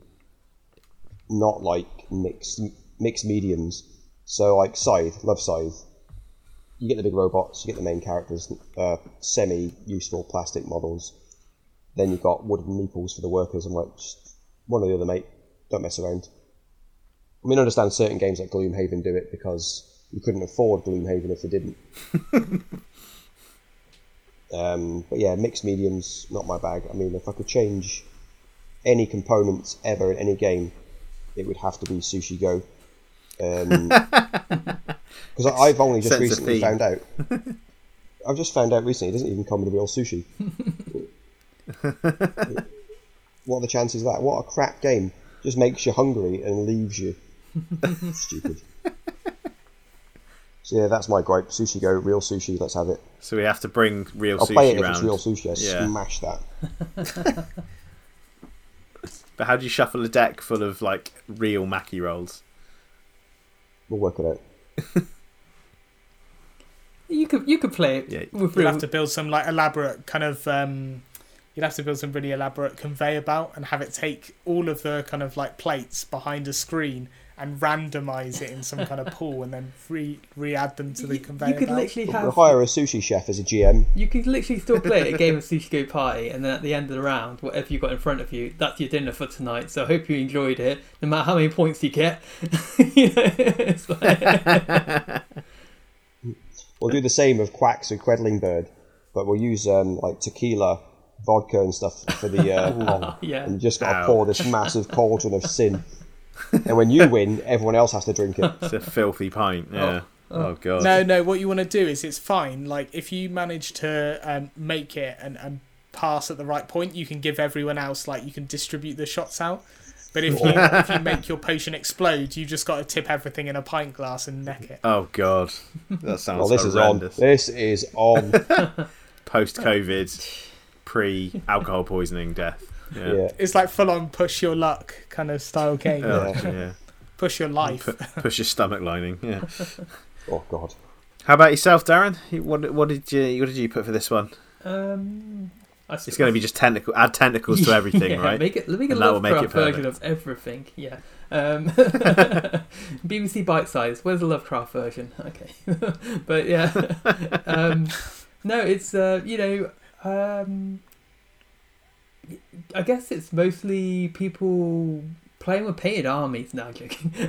Speaker 3: not like mixed mixed mediums. So like Scythe, love Scythe. You get the big robots, you get the main characters, uh, semi-useful plastic models. Then you've got wooden meeples for the workers. I'm like, just one or the other, mate. Don't mess around. I mean, I understand certain games like Gloomhaven do it because you couldn't afford Gloomhaven if they didn't. um, but yeah, mixed mediums, not my bag. I mean, if I could change any components ever in any game, it would have to be Sushi Go. Because I've only just recently found out. I've just found out recently it doesn't even come with a real sushi. what are the chances of that? What a crap game. Just makes you hungry and leaves you. Stupid. So yeah, that's my gripe. Sushi Go, real sushi. Let's have it.
Speaker 2: So we have to bring real
Speaker 3: I'll play
Speaker 2: sushi
Speaker 3: it if it's real sushi. I
Speaker 2: Yeah.
Speaker 3: smash that.
Speaker 2: But how do you shuffle a deck full of like real maki rolls?
Speaker 3: We'll work it out.
Speaker 4: You could you could play it
Speaker 2: Yeah.
Speaker 4: with
Speaker 1: You'll
Speaker 4: real.
Speaker 1: have to build some like elaborate kind of. Um, you'd have to build some really elaborate conveyor belt and have it take all of the kind of like plates behind a screen and randomize it in some kind of pool and then re re add them to the
Speaker 4: You,
Speaker 1: conveyor
Speaker 4: you could
Speaker 1: belt.
Speaker 4: literally have
Speaker 3: hire a sushi chef as a GM.
Speaker 4: You could literally still play a game of Sushi Go Party, and then at the end of the round, whatever you got in front of you, that's your dinner for tonight. So I hope you enjoyed it, no matter how many points you get. you know, it's like,
Speaker 3: We'll do the same of Quacks and Quedlinburg, but we'll use um, like tequila, vodka, and stuff for the uh, pong.
Speaker 4: yeah.
Speaker 3: And you just got to
Speaker 2: Ow.
Speaker 3: pour this massive cauldron of sin. And when you win, everyone else has to drink it.
Speaker 2: It's a filthy pint. Yeah. Oh, god.
Speaker 1: No, no. What you want to do is it's fine. Like if you manage to um, make it and, and pass at the right point, you can give everyone else like you can distribute the shots out. But if you if you make your potion explode, you've just got to tip everything in a pint glass and neck it.
Speaker 2: Oh god. That sounds
Speaker 3: Well, this is on. This is on.
Speaker 2: Post COVID, pre alcohol poisoning death. Yeah.
Speaker 3: Yeah.
Speaker 1: It's like full on push your luck kind of style game.
Speaker 3: Yeah.
Speaker 2: yeah.
Speaker 1: Push your life.
Speaker 2: Pu- push your stomach lining. Yeah.
Speaker 3: Oh God.
Speaker 2: How about yourself, Darren? What what did you what did you put for this one?
Speaker 4: Um,
Speaker 2: It's going to be just tentacle. Add tentacles to everything,
Speaker 4: yeah,
Speaker 2: right?
Speaker 4: Make it, make a
Speaker 2: And that will make
Speaker 4: Lovecraft
Speaker 2: it
Speaker 4: version of everything. Yeah. Um, BBC Bitesize. Where's the Lovecraft version? Okay. but yeah. um, no, it's uh, you know. Um, I guess it's mostly people playing with painted armies. Now, joking.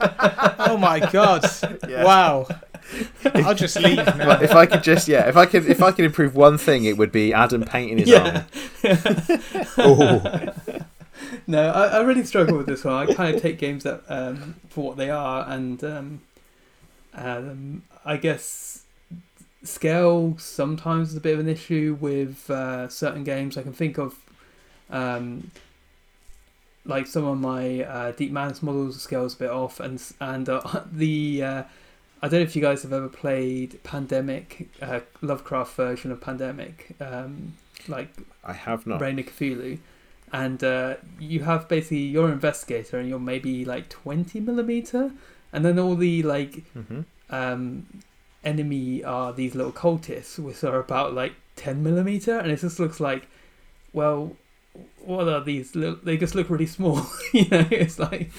Speaker 1: oh my god!
Speaker 2: Yeah.
Speaker 1: Wow. I'll just leave now.
Speaker 2: Well, if I could just yeah, if I could if I could improve one thing, it would be Adam painting his
Speaker 4: yeah.
Speaker 2: arm.
Speaker 3: Oh,
Speaker 4: No, I, I really struggle with this one. I kind of take games that um, for what they are, and um, um, I guess scale sometimes is a bit of an issue with uh, certain games. I can think of um, like some of my uh, Deep Madness models scales a bit off, and and uh, the uh, I don't know if you guys have ever played Pandemic, uh, Lovecraft version of Pandemic, um, like
Speaker 2: I have not.
Speaker 4: Reign of Cthulhu, and uh, you have basically you're an investigator and you're maybe like twenty millimeter, and then all the like
Speaker 2: hmm
Speaker 4: um, enemy are these little cultists which are about like ten millimeter, and it just looks like, well, what are these? Little, they just look really small, you know. It's like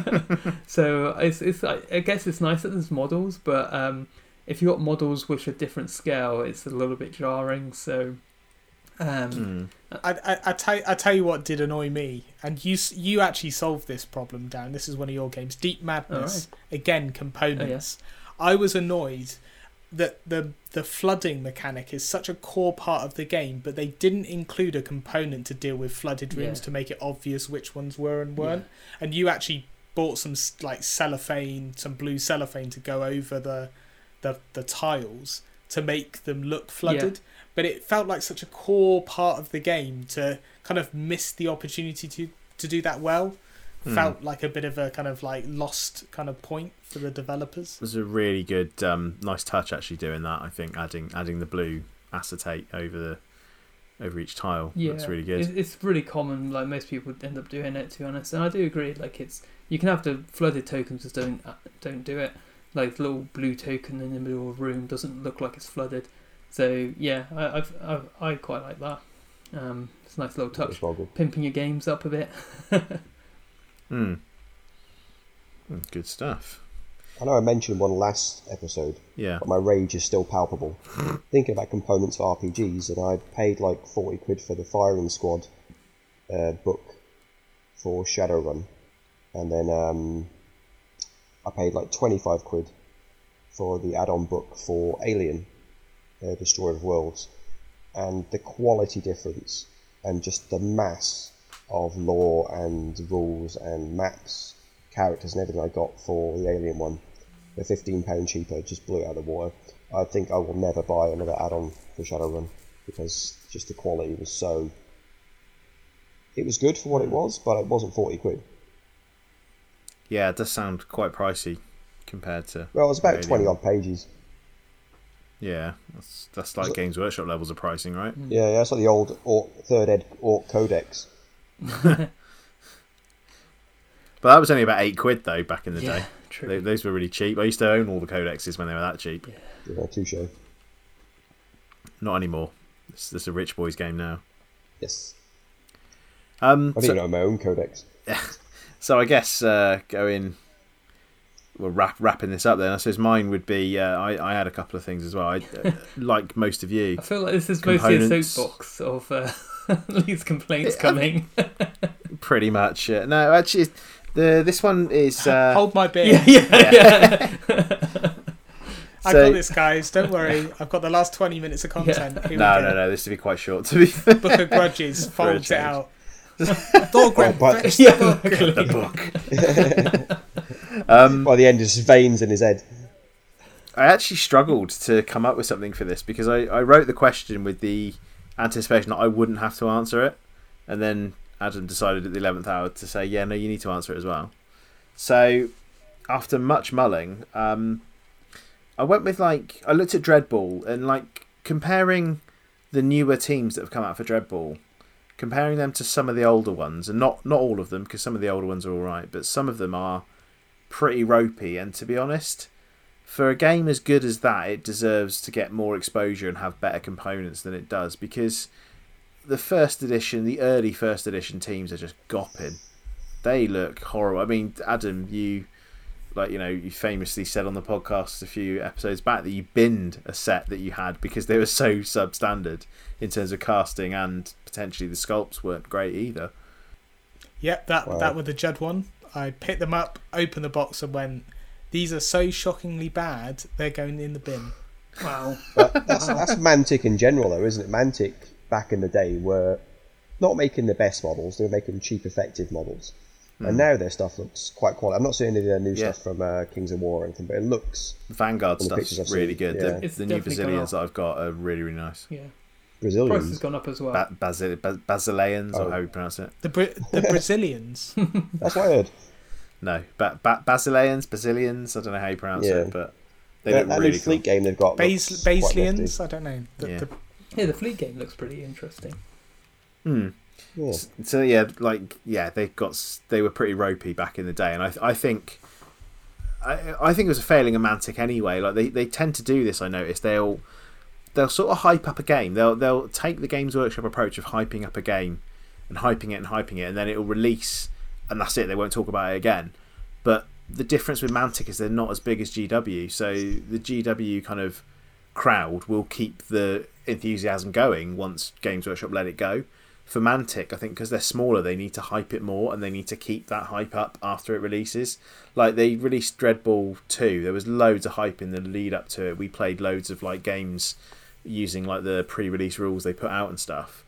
Speaker 4: so it's it's like, I guess it's nice that there's models, but um, if you got models which are different scale, it's a little bit jarring. So. Um,
Speaker 2: Mm.
Speaker 1: I, I, I, tell, I tell you what did annoy me, and you you actually solved this problem, Dan. This is one of your games, Deep Madness. Again, components. I was annoyed that the the flooding mechanic is such a core part of the game, but they didn't include a component to deal with flooded rooms
Speaker 4: Yeah.
Speaker 1: to make it obvious which ones were and weren't. And you actually bought some like cellophane, some blue cellophane to go over the the the tiles to make them look flooded. But it felt like such a core part of the game to kind of miss the opportunity to to do that well.
Speaker 2: Hmm.
Speaker 1: Felt like a bit of a kind of like lost kind of point for the developers.
Speaker 2: It was a really good, um, nice touch actually doing that. I think adding adding the blue acetate over the over each tile.
Speaker 4: Yeah,
Speaker 2: That's really good.
Speaker 4: It's, it's really common. Like most people end up doing it, to be honest. And I do agree. Like it's you can have the flooded tokens, just don't uh, don't do it. Like the little blue token in the middle of a room doesn't look like it's flooded. So yeah, I I've, I've, I quite like that. Um, it's a nice little touch,
Speaker 3: it's
Speaker 4: pimping your games up a bit.
Speaker 2: Hmm. Mm, Good stuff.
Speaker 3: I know I mentioned one last episode,
Speaker 2: Yeah.
Speaker 3: but my rage is still palpable. Thinking about components for RPGs, and I paid like 40 quid for the Firing Squad uh, book for Shadowrun. And then um, I paid like 25 quid for the add on book for Alien, uh, Destroyer of Worlds. And the quality difference and just the mass of lore and rules and maps, characters, and everything I got for the Alien one for fifteen pound cheaper just blew it out of the water. I think I will never buy another add-on for Shadowrun because just the quality was so. It was good for what it was, but it wasn't forty quid.
Speaker 2: Yeah, it does sound quite pricey compared to.
Speaker 3: Well, it was about
Speaker 2: Alien.
Speaker 3: twenty odd pages.
Speaker 2: Yeah, that's that's like Games Workshop levels of pricing, right? Hmm.
Speaker 3: Yeah, yeah, that's like the old orc, third ed Orc Codex.
Speaker 2: But that was only about eight quid though back in the
Speaker 4: yeah,
Speaker 2: day.
Speaker 4: true.
Speaker 2: They, those were really cheap. I used to own all the codexes when they were that cheap.
Speaker 3: Yeah, touche.
Speaker 2: Not anymore. It's, it's a rich boys game now.
Speaker 3: Yes,
Speaker 2: Um,
Speaker 3: I
Speaker 2: so-
Speaker 3: didn't know my own codex.
Speaker 2: so I guess uh, going well, wrap, wrapping this up then. I suppose mine would be. Uh, I I had a couple of things as well. I, uh, like most of you,
Speaker 4: I feel like this is mostly a
Speaker 2: Components.
Speaker 4: soapbox of uh, these complaints coming.
Speaker 2: pretty much. Uh, no, actually, the this one is. Uh,
Speaker 1: Hold my beer.
Speaker 4: yeah, yeah, yeah.
Speaker 1: I
Speaker 2: so-
Speaker 1: got this, guys. Don't worry. I've got the last 20 minutes of content. Here we
Speaker 2: no, no, no. This would be quite short. To be fair.
Speaker 1: Book of Grudges folds it
Speaker 2: change.
Speaker 1: out. Thorgrim,
Speaker 3: Oh, but-
Speaker 1: fetch
Speaker 4: yeah,
Speaker 1: the book.
Speaker 4: exactly.
Speaker 2: Um,
Speaker 3: By the end, just veins in his head.
Speaker 2: I actually struggled to come up with something for this because I, I wrote the question with the anticipation that I wouldn't have to answer it, and then Adam decided at the eleventh hour to say, "Yeah, no, you need to answer it as well." So, after much mulling, um, I went with like I looked at Dreadball and like comparing the newer teams that have come out for Dreadball, comparing them to some of the older ones, and not not all of them because some of the older ones are all right, but some of them are pretty ropey. And to be honest, for a game as good as that, it deserves to get more exposure and have better components than it does because the first edition, the early first edition teams are just gopping. They look horrible. I mean, Adam, you like you know you famously said on the podcast a few episodes back that you binned a set that you had because they were so substandard in terms of casting and potentially the sculpts weren't great either.
Speaker 1: Yep, that
Speaker 3: Wow.
Speaker 1: that was the Judd one. I picked them up, opened the box, and went. These are so shockingly bad. They're going in the bin.
Speaker 4: Wow.
Speaker 3: But that's, that's Mantic in general, though, isn't it? Mantic back in the day were not making the best models; they were making cheap, effective models. And now their stuff looks quite quality. I'm not seeing any of their new
Speaker 2: Hmm. Yeah.
Speaker 3: stuff from uh, Kings of War or anything, but it looks
Speaker 2: Vanguard
Speaker 3: From the pictures
Speaker 2: stuff's
Speaker 3: I've
Speaker 2: really good.
Speaker 3: yeah.
Speaker 2: The,
Speaker 4: It's
Speaker 2: the new Brazilians that I've got are really really nice.
Speaker 4: Yeah. Brazilians. Price has gone up as well.
Speaker 2: Ba- Basil- Bas- Basileans,
Speaker 3: Oh.
Speaker 2: or how you pronounce it?
Speaker 1: The Bra- the Brazilians.
Speaker 3: That's what I heard.
Speaker 2: No, ba- ba- Basileans, Basilians. I don't know how you pronounce
Speaker 3: Yeah.
Speaker 2: it, but they
Speaker 3: that
Speaker 2: look
Speaker 3: that
Speaker 2: really
Speaker 3: new
Speaker 2: cool.
Speaker 3: fleet game they've got.
Speaker 1: Bas-
Speaker 3: looks
Speaker 1: Basilians. I don't know. The,
Speaker 2: Yeah.
Speaker 1: the,
Speaker 4: Yeah, the fleet game looks pretty interesting.
Speaker 2: Hmm.
Speaker 3: Yeah.
Speaker 2: So yeah, like yeah, they got they were pretty ropey back in the day, and I I think I I think it was a failing of Mantic anyway. Like they, they tend to do this. I noticed they'll they'll sort of hype up a game. They'll they'll take the Games Workshop approach of hyping up a game and hyping it and hyping it, and then it'll release, and that's it. They won't talk about it again. But the difference with Mantic is they're not as big as GW, so the GW kind of crowd will keep the enthusiasm going once Games Workshop let it go. For Mantic, I think because they're smaller, they need to hype it more and they need to keep that hype up after it releases. Like they released Dreadball 2, there was loads of hype in the lead up to it. We played loads of like games using like the pre-release rules they put out and stuff.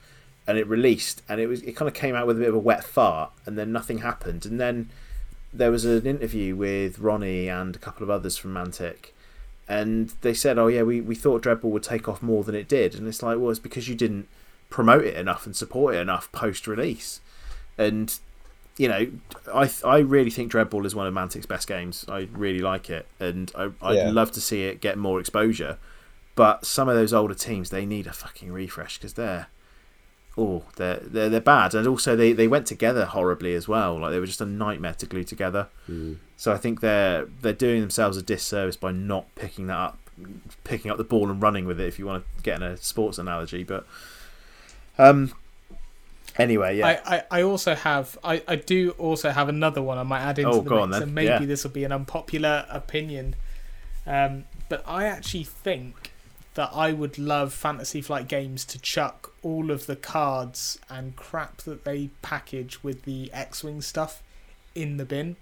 Speaker 2: And it released and it was it kind of came out with a bit of a wet fart and then nothing happened. And then there was an interview with Ronnie and a couple of others from Mantic and they said, "Oh yeah, we, we thought Dreadball would take off more than it did," and it's like, well, it's because you didn't promote it enough and support it enough post release, and you know, I I really think Dreadball is one of Mantic's best games. I really like it, and I I'd
Speaker 3: Yeah.
Speaker 2: love to see it get more exposure. But some of those older teams, they need a fucking refresh because they're oh they're, they're they're bad, and also they they went together horribly as well. Like they were just a nightmare to glue together.
Speaker 3: Mm.
Speaker 2: So I think they're they're doing themselves a disservice by not picking that up, picking up the ball and running with it. If you want to get in a sports analogy, but um, anyway, yeah,
Speaker 1: I, I, I also have I, I do also have another one I might add into
Speaker 2: Oh,
Speaker 1: the
Speaker 2: go
Speaker 1: mix,
Speaker 2: on then.
Speaker 1: and maybe
Speaker 2: Yeah.
Speaker 1: this will be an unpopular opinion, um, but I actually think that I would love Fantasy Flight Games to chuck all of the cards and crap that they package with the X-wing stuff in the bin,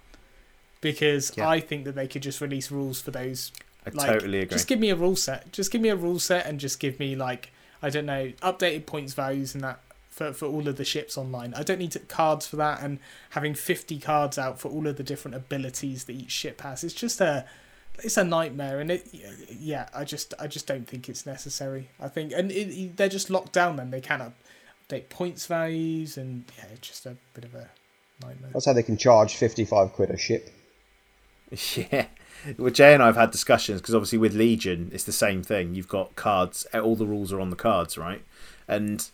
Speaker 1: because
Speaker 2: Yeah.
Speaker 1: I think that they could just release rules for those
Speaker 2: I
Speaker 1: like,
Speaker 2: totally agree.
Speaker 1: just give me a rule set. Just give me a rule set and just give me like I don't know updated points values and that for for all of the ships online. I don't need to, cards for that and having fifty cards out for all of the different abilities that each ship has. It's just a it's a nightmare and it yeah I just I just don't think it's necessary. I think and it, it- they're just locked down then they can't update points values and yeah it's just a bit of a nightmare.
Speaker 3: That's how they can charge 55 quid a ship.
Speaker 2: Yeah. Well, Jay and I have had discussions because obviously with Legion, it's the same thing. You've got cards, eh, all the rules are on the cards, right? And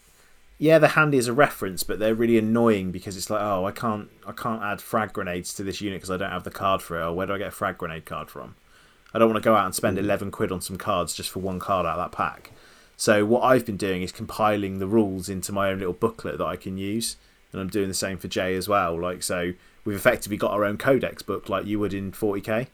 Speaker 2: yeah, they're handy as a reference, but they're really annoying because it's like, oh, I can't, I can't add frag grenades to this unit because I don't have the card for it. Or where do I get a frag grenade card from? I don't want to go out and spend eleven quid on some cards just for one card out of that pack. So what I've been doing is compiling the rules into my own little booklet that I can use, and I'm doing the same for Jay as well. Like so, we've effectively got our own codex book like you would in 40k.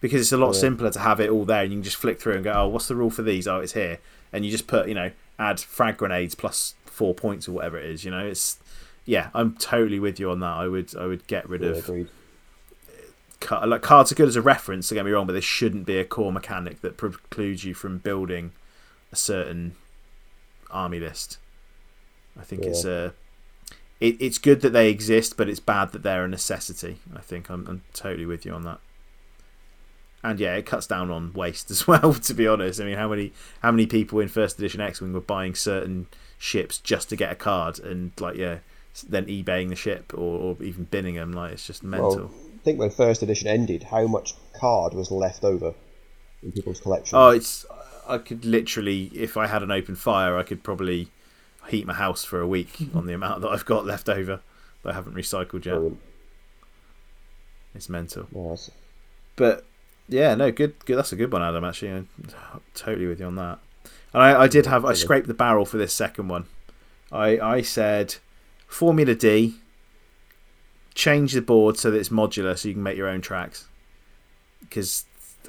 Speaker 2: Because it's a lot
Speaker 3: Yeah.
Speaker 2: simpler to have it all there and you can just flick through and go, oh, what's the rule for these? Oh, it's here. And you just put, you know, add frag grenades plus four points or whatever it is, you know? It's, yeah, I'm totally with you on that. I would, I would get rid
Speaker 3: Yeah,
Speaker 2: of
Speaker 3: agreed.
Speaker 2: Like cards are good as a reference. Don't get me wrong, but they shouldn't be a core mechanic that precludes you from building a certain army list. I think it's a. Uh, it, it's good that they exist, but it's bad that they're a necessity. I think I'm, I'm totally with you on that. And yeah, it cuts down on waste as well. To be honest, I mean, how many how many people in first edition X Wing were buying certain ships just to get a card and like yeah, then eBaying the ship or, or even binning them? Like it's just mental.
Speaker 3: Well, think when first edition ended, how much card was left over in people's collection?
Speaker 2: Oh, it's. I could literally, if I had an open fire, I could probably heat my house for a week on the amount that I've got left over that I haven't recycled yet.
Speaker 3: Brilliant.
Speaker 2: It's mental.
Speaker 3: Yeah,
Speaker 2: But yeah, no, good, good. That's a good one, Adam. Actually, I'm totally with you on that. And I, I did have, I scraped the barrel for this second one. I, I said Formula D. Change the board so that it's modular, so you can make your own tracks. Because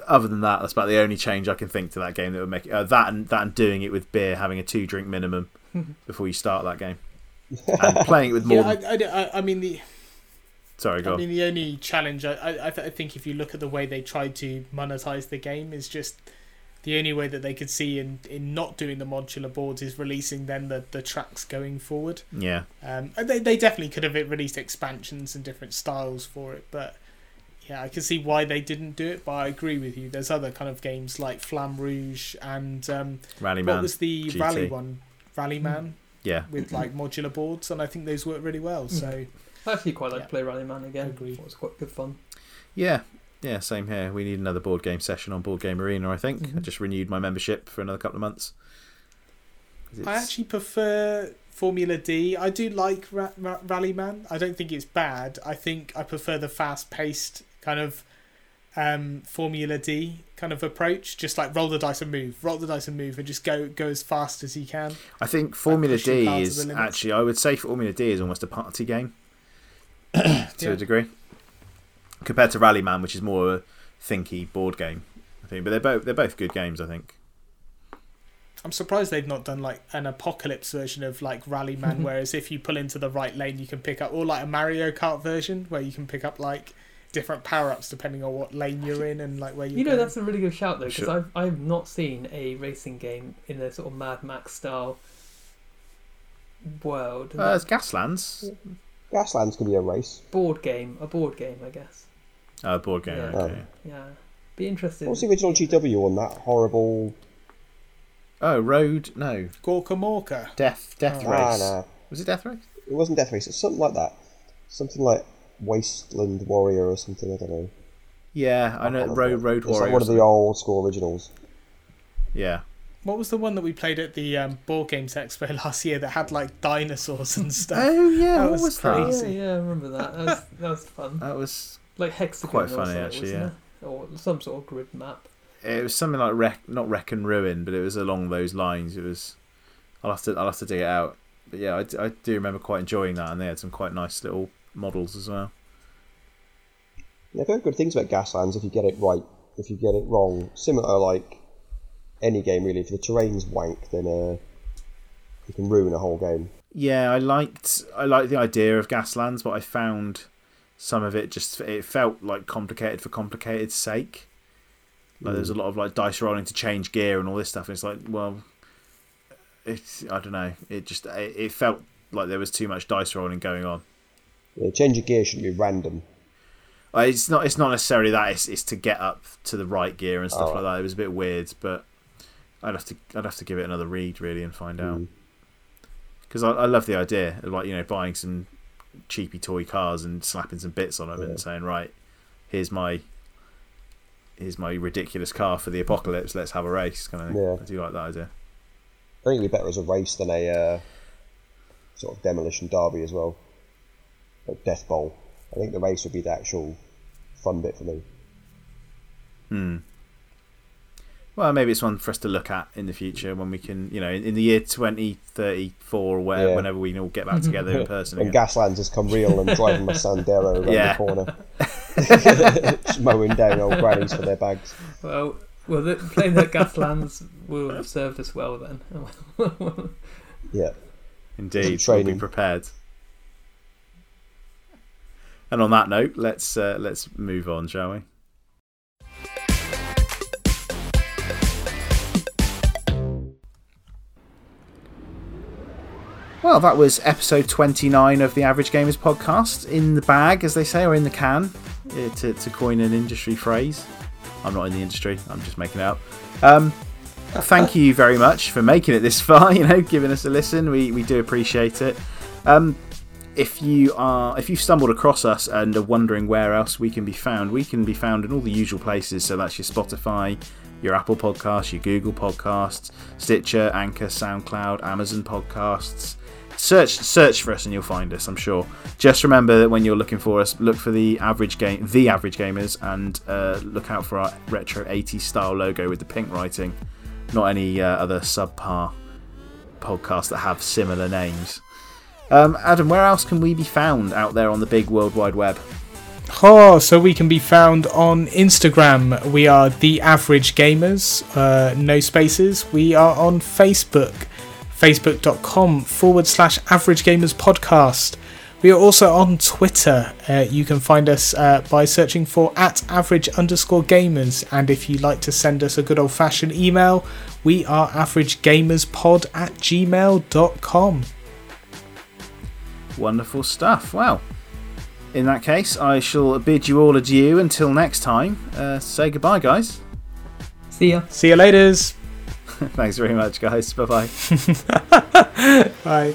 Speaker 2: other than that, that's about the only change I can think to that game that would make it. Uh, that and that and doing it with beer, having a two drink minimum before you start that game, and playing it with more.
Speaker 1: Yeah,
Speaker 2: than,
Speaker 1: I, I, I mean the
Speaker 2: sorry, go.
Speaker 1: I mean the only challenge I I, I, I think if you look at the way they tried to monetize the game is just the only way that they could see in, in not doing the modular boards is releasing then the, the tracks going forward.
Speaker 2: yeah,
Speaker 1: Um, and they they definitely could have released expansions and different styles for it, but yeah, I can see why they didn't do it. But I agree with you. There's other kind of games like Flamme Rouge and um,
Speaker 2: Rally
Speaker 1: what
Speaker 2: Man.
Speaker 1: was the
Speaker 2: GT.
Speaker 1: Rally one, Rally Man
Speaker 2: yeah,
Speaker 1: with like modular boards, and I think those work really well. So
Speaker 4: I actually quite like
Speaker 1: Yeah.
Speaker 4: to play Rallyman again.
Speaker 1: Agree.
Speaker 4: It was quite good fun.
Speaker 2: Yeah, yeah, same here. We need another board game session on Board Game Arena. I think
Speaker 1: Mm-hmm.
Speaker 2: I just renewed my membership for another couple of months.
Speaker 1: I actually prefer Formula D. I do like Ra- Ra- Rallyman. I don't think it's bad. I think I prefer the fast-paced kind of um, Formula D kind of approach. Just like roll the dice and move, roll the dice and move, and just go go as fast as you can.
Speaker 2: I think Formula D is actually. I would say Formula D is almost a party game to
Speaker 1: Yeah.
Speaker 2: a degree, compared to Rallyman, which is more a thinky board game. I think, but they're both they're both good games. I think.
Speaker 1: I'm surprised they've not done like an apocalypse version of like Rallyman, whereas if you pull into the right lane, you can pick up, or like a Mario Kart version where you can pick up like different power ups depending on what lane you're in and like where you're
Speaker 4: You know,
Speaker 1: going.
Speaker 4: that's a really good shout though, because
Speaker 2: Sure.
Speaker 4: I've I've not seen a racing game in a sort of Mad Max style world.
Speaker 2: Uh, it's Gaslands,
Speaker 3: Gaslands could be a race.
Speaker 4: board game, a board game, I guess.
Speaker 2: uh, board game.
Speaker 4: Yeah.
Speaker 2: Okay.
Speaker 4: Yeah, be interested.
Speaker 3: What's the original GW on that horrible?
Speaker 2: Oh, Road. No,
Speaker 1: Gorka Morka.
Speaker 2: Death. Death
Speaker 1: Oh.
Speaker 3: Ah,
Speaker 2: Race.
Speaker 3: nah,
Speaker 2: Was it Death Race?
Speaker 3: it wasn't Death Race. It's something like that. Something like Wasteland Warrior or something. I don't know.
Speaker 2: Yeah, I know.
Speaker 3: can't
Speaker 2: Road
Speaker 3: remember.
Speaker 2: Road
Speaker 3: It's
Speaker 2: Warrior.
Speaker 3: like one of the old school originals.
Speaker 2: Yeah.
Speaker 1: What was the one that we played at the um, board games expo last year that had like dinosaurs and stuff?
Speaker 2: Oh yeah.
Speaker 1: That
Speaker 2: what
Speaker 1: was
Speaker 2: was
Speaker 4: yeah,
Speaker 2: that?
Speaker 1: crazy.
Speaker 4: yeah, I remember that. That was, that was fun.
Speaker 2: That was
Speaker 4: Like hexagon.
Speaker 2: quite
Speaker 4: or
Speaker 2: funny,
Speaker 4: something,
Speaker 2: actually,
Speaker 4: wasn't it? Or some sort of grid map.
Speaker 2: it was something like wreck, not wreck and ruin, but it was along those lines. It was. I'll have to I'll have to dig it out. But yeah, I, I do remember quite enjoying that, and they had some quite nice little models as well.
Speaker 3: Yeah, I've good things about Gaslands if you get it right. If you get it wrong, similar like any game really. If the terrain's wank, then uh, you can ruin a whole game.
Speaker 2: Yeah, I liked I liked the idea of Gaslands, but I found some of it just it felt like complicated for complicated's sake. Like there's a lot of like dice rolling to change gear and all this stuff. And it's like, well, it's I don't know. It just it, it felt like there was too much dice rolling going on.
Speaker 3: Yeah, change of gear shouldn't be random.
Speaker 2: Uh, It's not. It's not necessarily that. It's, it's to get up to the right gear and stuff
Speaker 3: Oh.
Speaker 2: like that. It was a bit weird, but I'd have to. I'd have to give it another read really and find out.
Speaker 3: Mm.
Speaker 2: Because I, I love the idea of like you know buying some cheapy toy cars and slapping some bits on them
Speaker 3: Yeah.
Speaker 2: and saying right, here's my here's my ridiculous car for the apocalypse. Let's have a race kind of thing.
Speaker 3: Yeah.
Speaker 2: I do like that idea.
Speaker 3: I think it'd be better as a race than a uh, sort of demolition derby as well, like Death Bowl. I think the race would be the actual fun bit for me.
Speaker 2: Hmm. Well, maybe it's one for us to look at in the future when we can, you know, in, in the year 2034 or where,
Speaker 3: Yeah.
Speaker 2: whenever we can all get back together in person.
Speaker 3: When
Speaker 2: again.
Speaker 3: Gaslands has come real and driving my Sandero around
Speaker 2: Yeah.
Speaker 3: the corner. Mowing down old grannies for their bags.
Speaker 4: Well, well, the, playing the Gaslands will have served us well then.
Speaker 3: Yeah.
Speaker 2: Indeed, we'll be prepared. And on that note, let's uh, let's move on, shall we? Well, that was episode 29 of the Average Gamers podcast. In the bag, as they say, or in the can, uh, to, to coin an industry phrase. I'm not in the industry, I'm just making it up. Um, thank you very much for making it this far, you know, giving us a listen. We, we do appreciate it. Um, if you are if you've stumbled across us and are wondering where else we can be found, we can be found in all the usual places. So that's your Spotify, your Apple Podcasts, your Google Podcasts, Stitcher, Anchor, SoundCloud, Amazon Podcasts. Search search for us and you'll find us. I'm sure. Just remember that when you're looking for us, look for the average game, the average gamers, and uh, look out for our retro 80s style logo with the pink writing. Not any uh, other subpar podcasts that have similar names. Um, Adam, where else can we be found out there on the big World Wide Web?
Speaker 1: Oh, so we can be found on Instagram. We are the Average Gamers, uh, no spaces. We are on Facebook, facebook.com forward slash Average Gamers Podcast. We are also on Twitter. Uh, you can find us uh, by searching for at average underscore gamers. And if you'd like to send us a good old fashioned email, we are averagegamerspod at gmail.com.
Speaker 2: Wonderful stuff. Well, in that case, I shall bid you all adieu until next time. Uh, say goodbye, guys.
Speaker 4: See ya.
Speaker 1: See you later.
Speaker 2: Thanks very much, guys. Bye bye.
Speaker 1: Bye.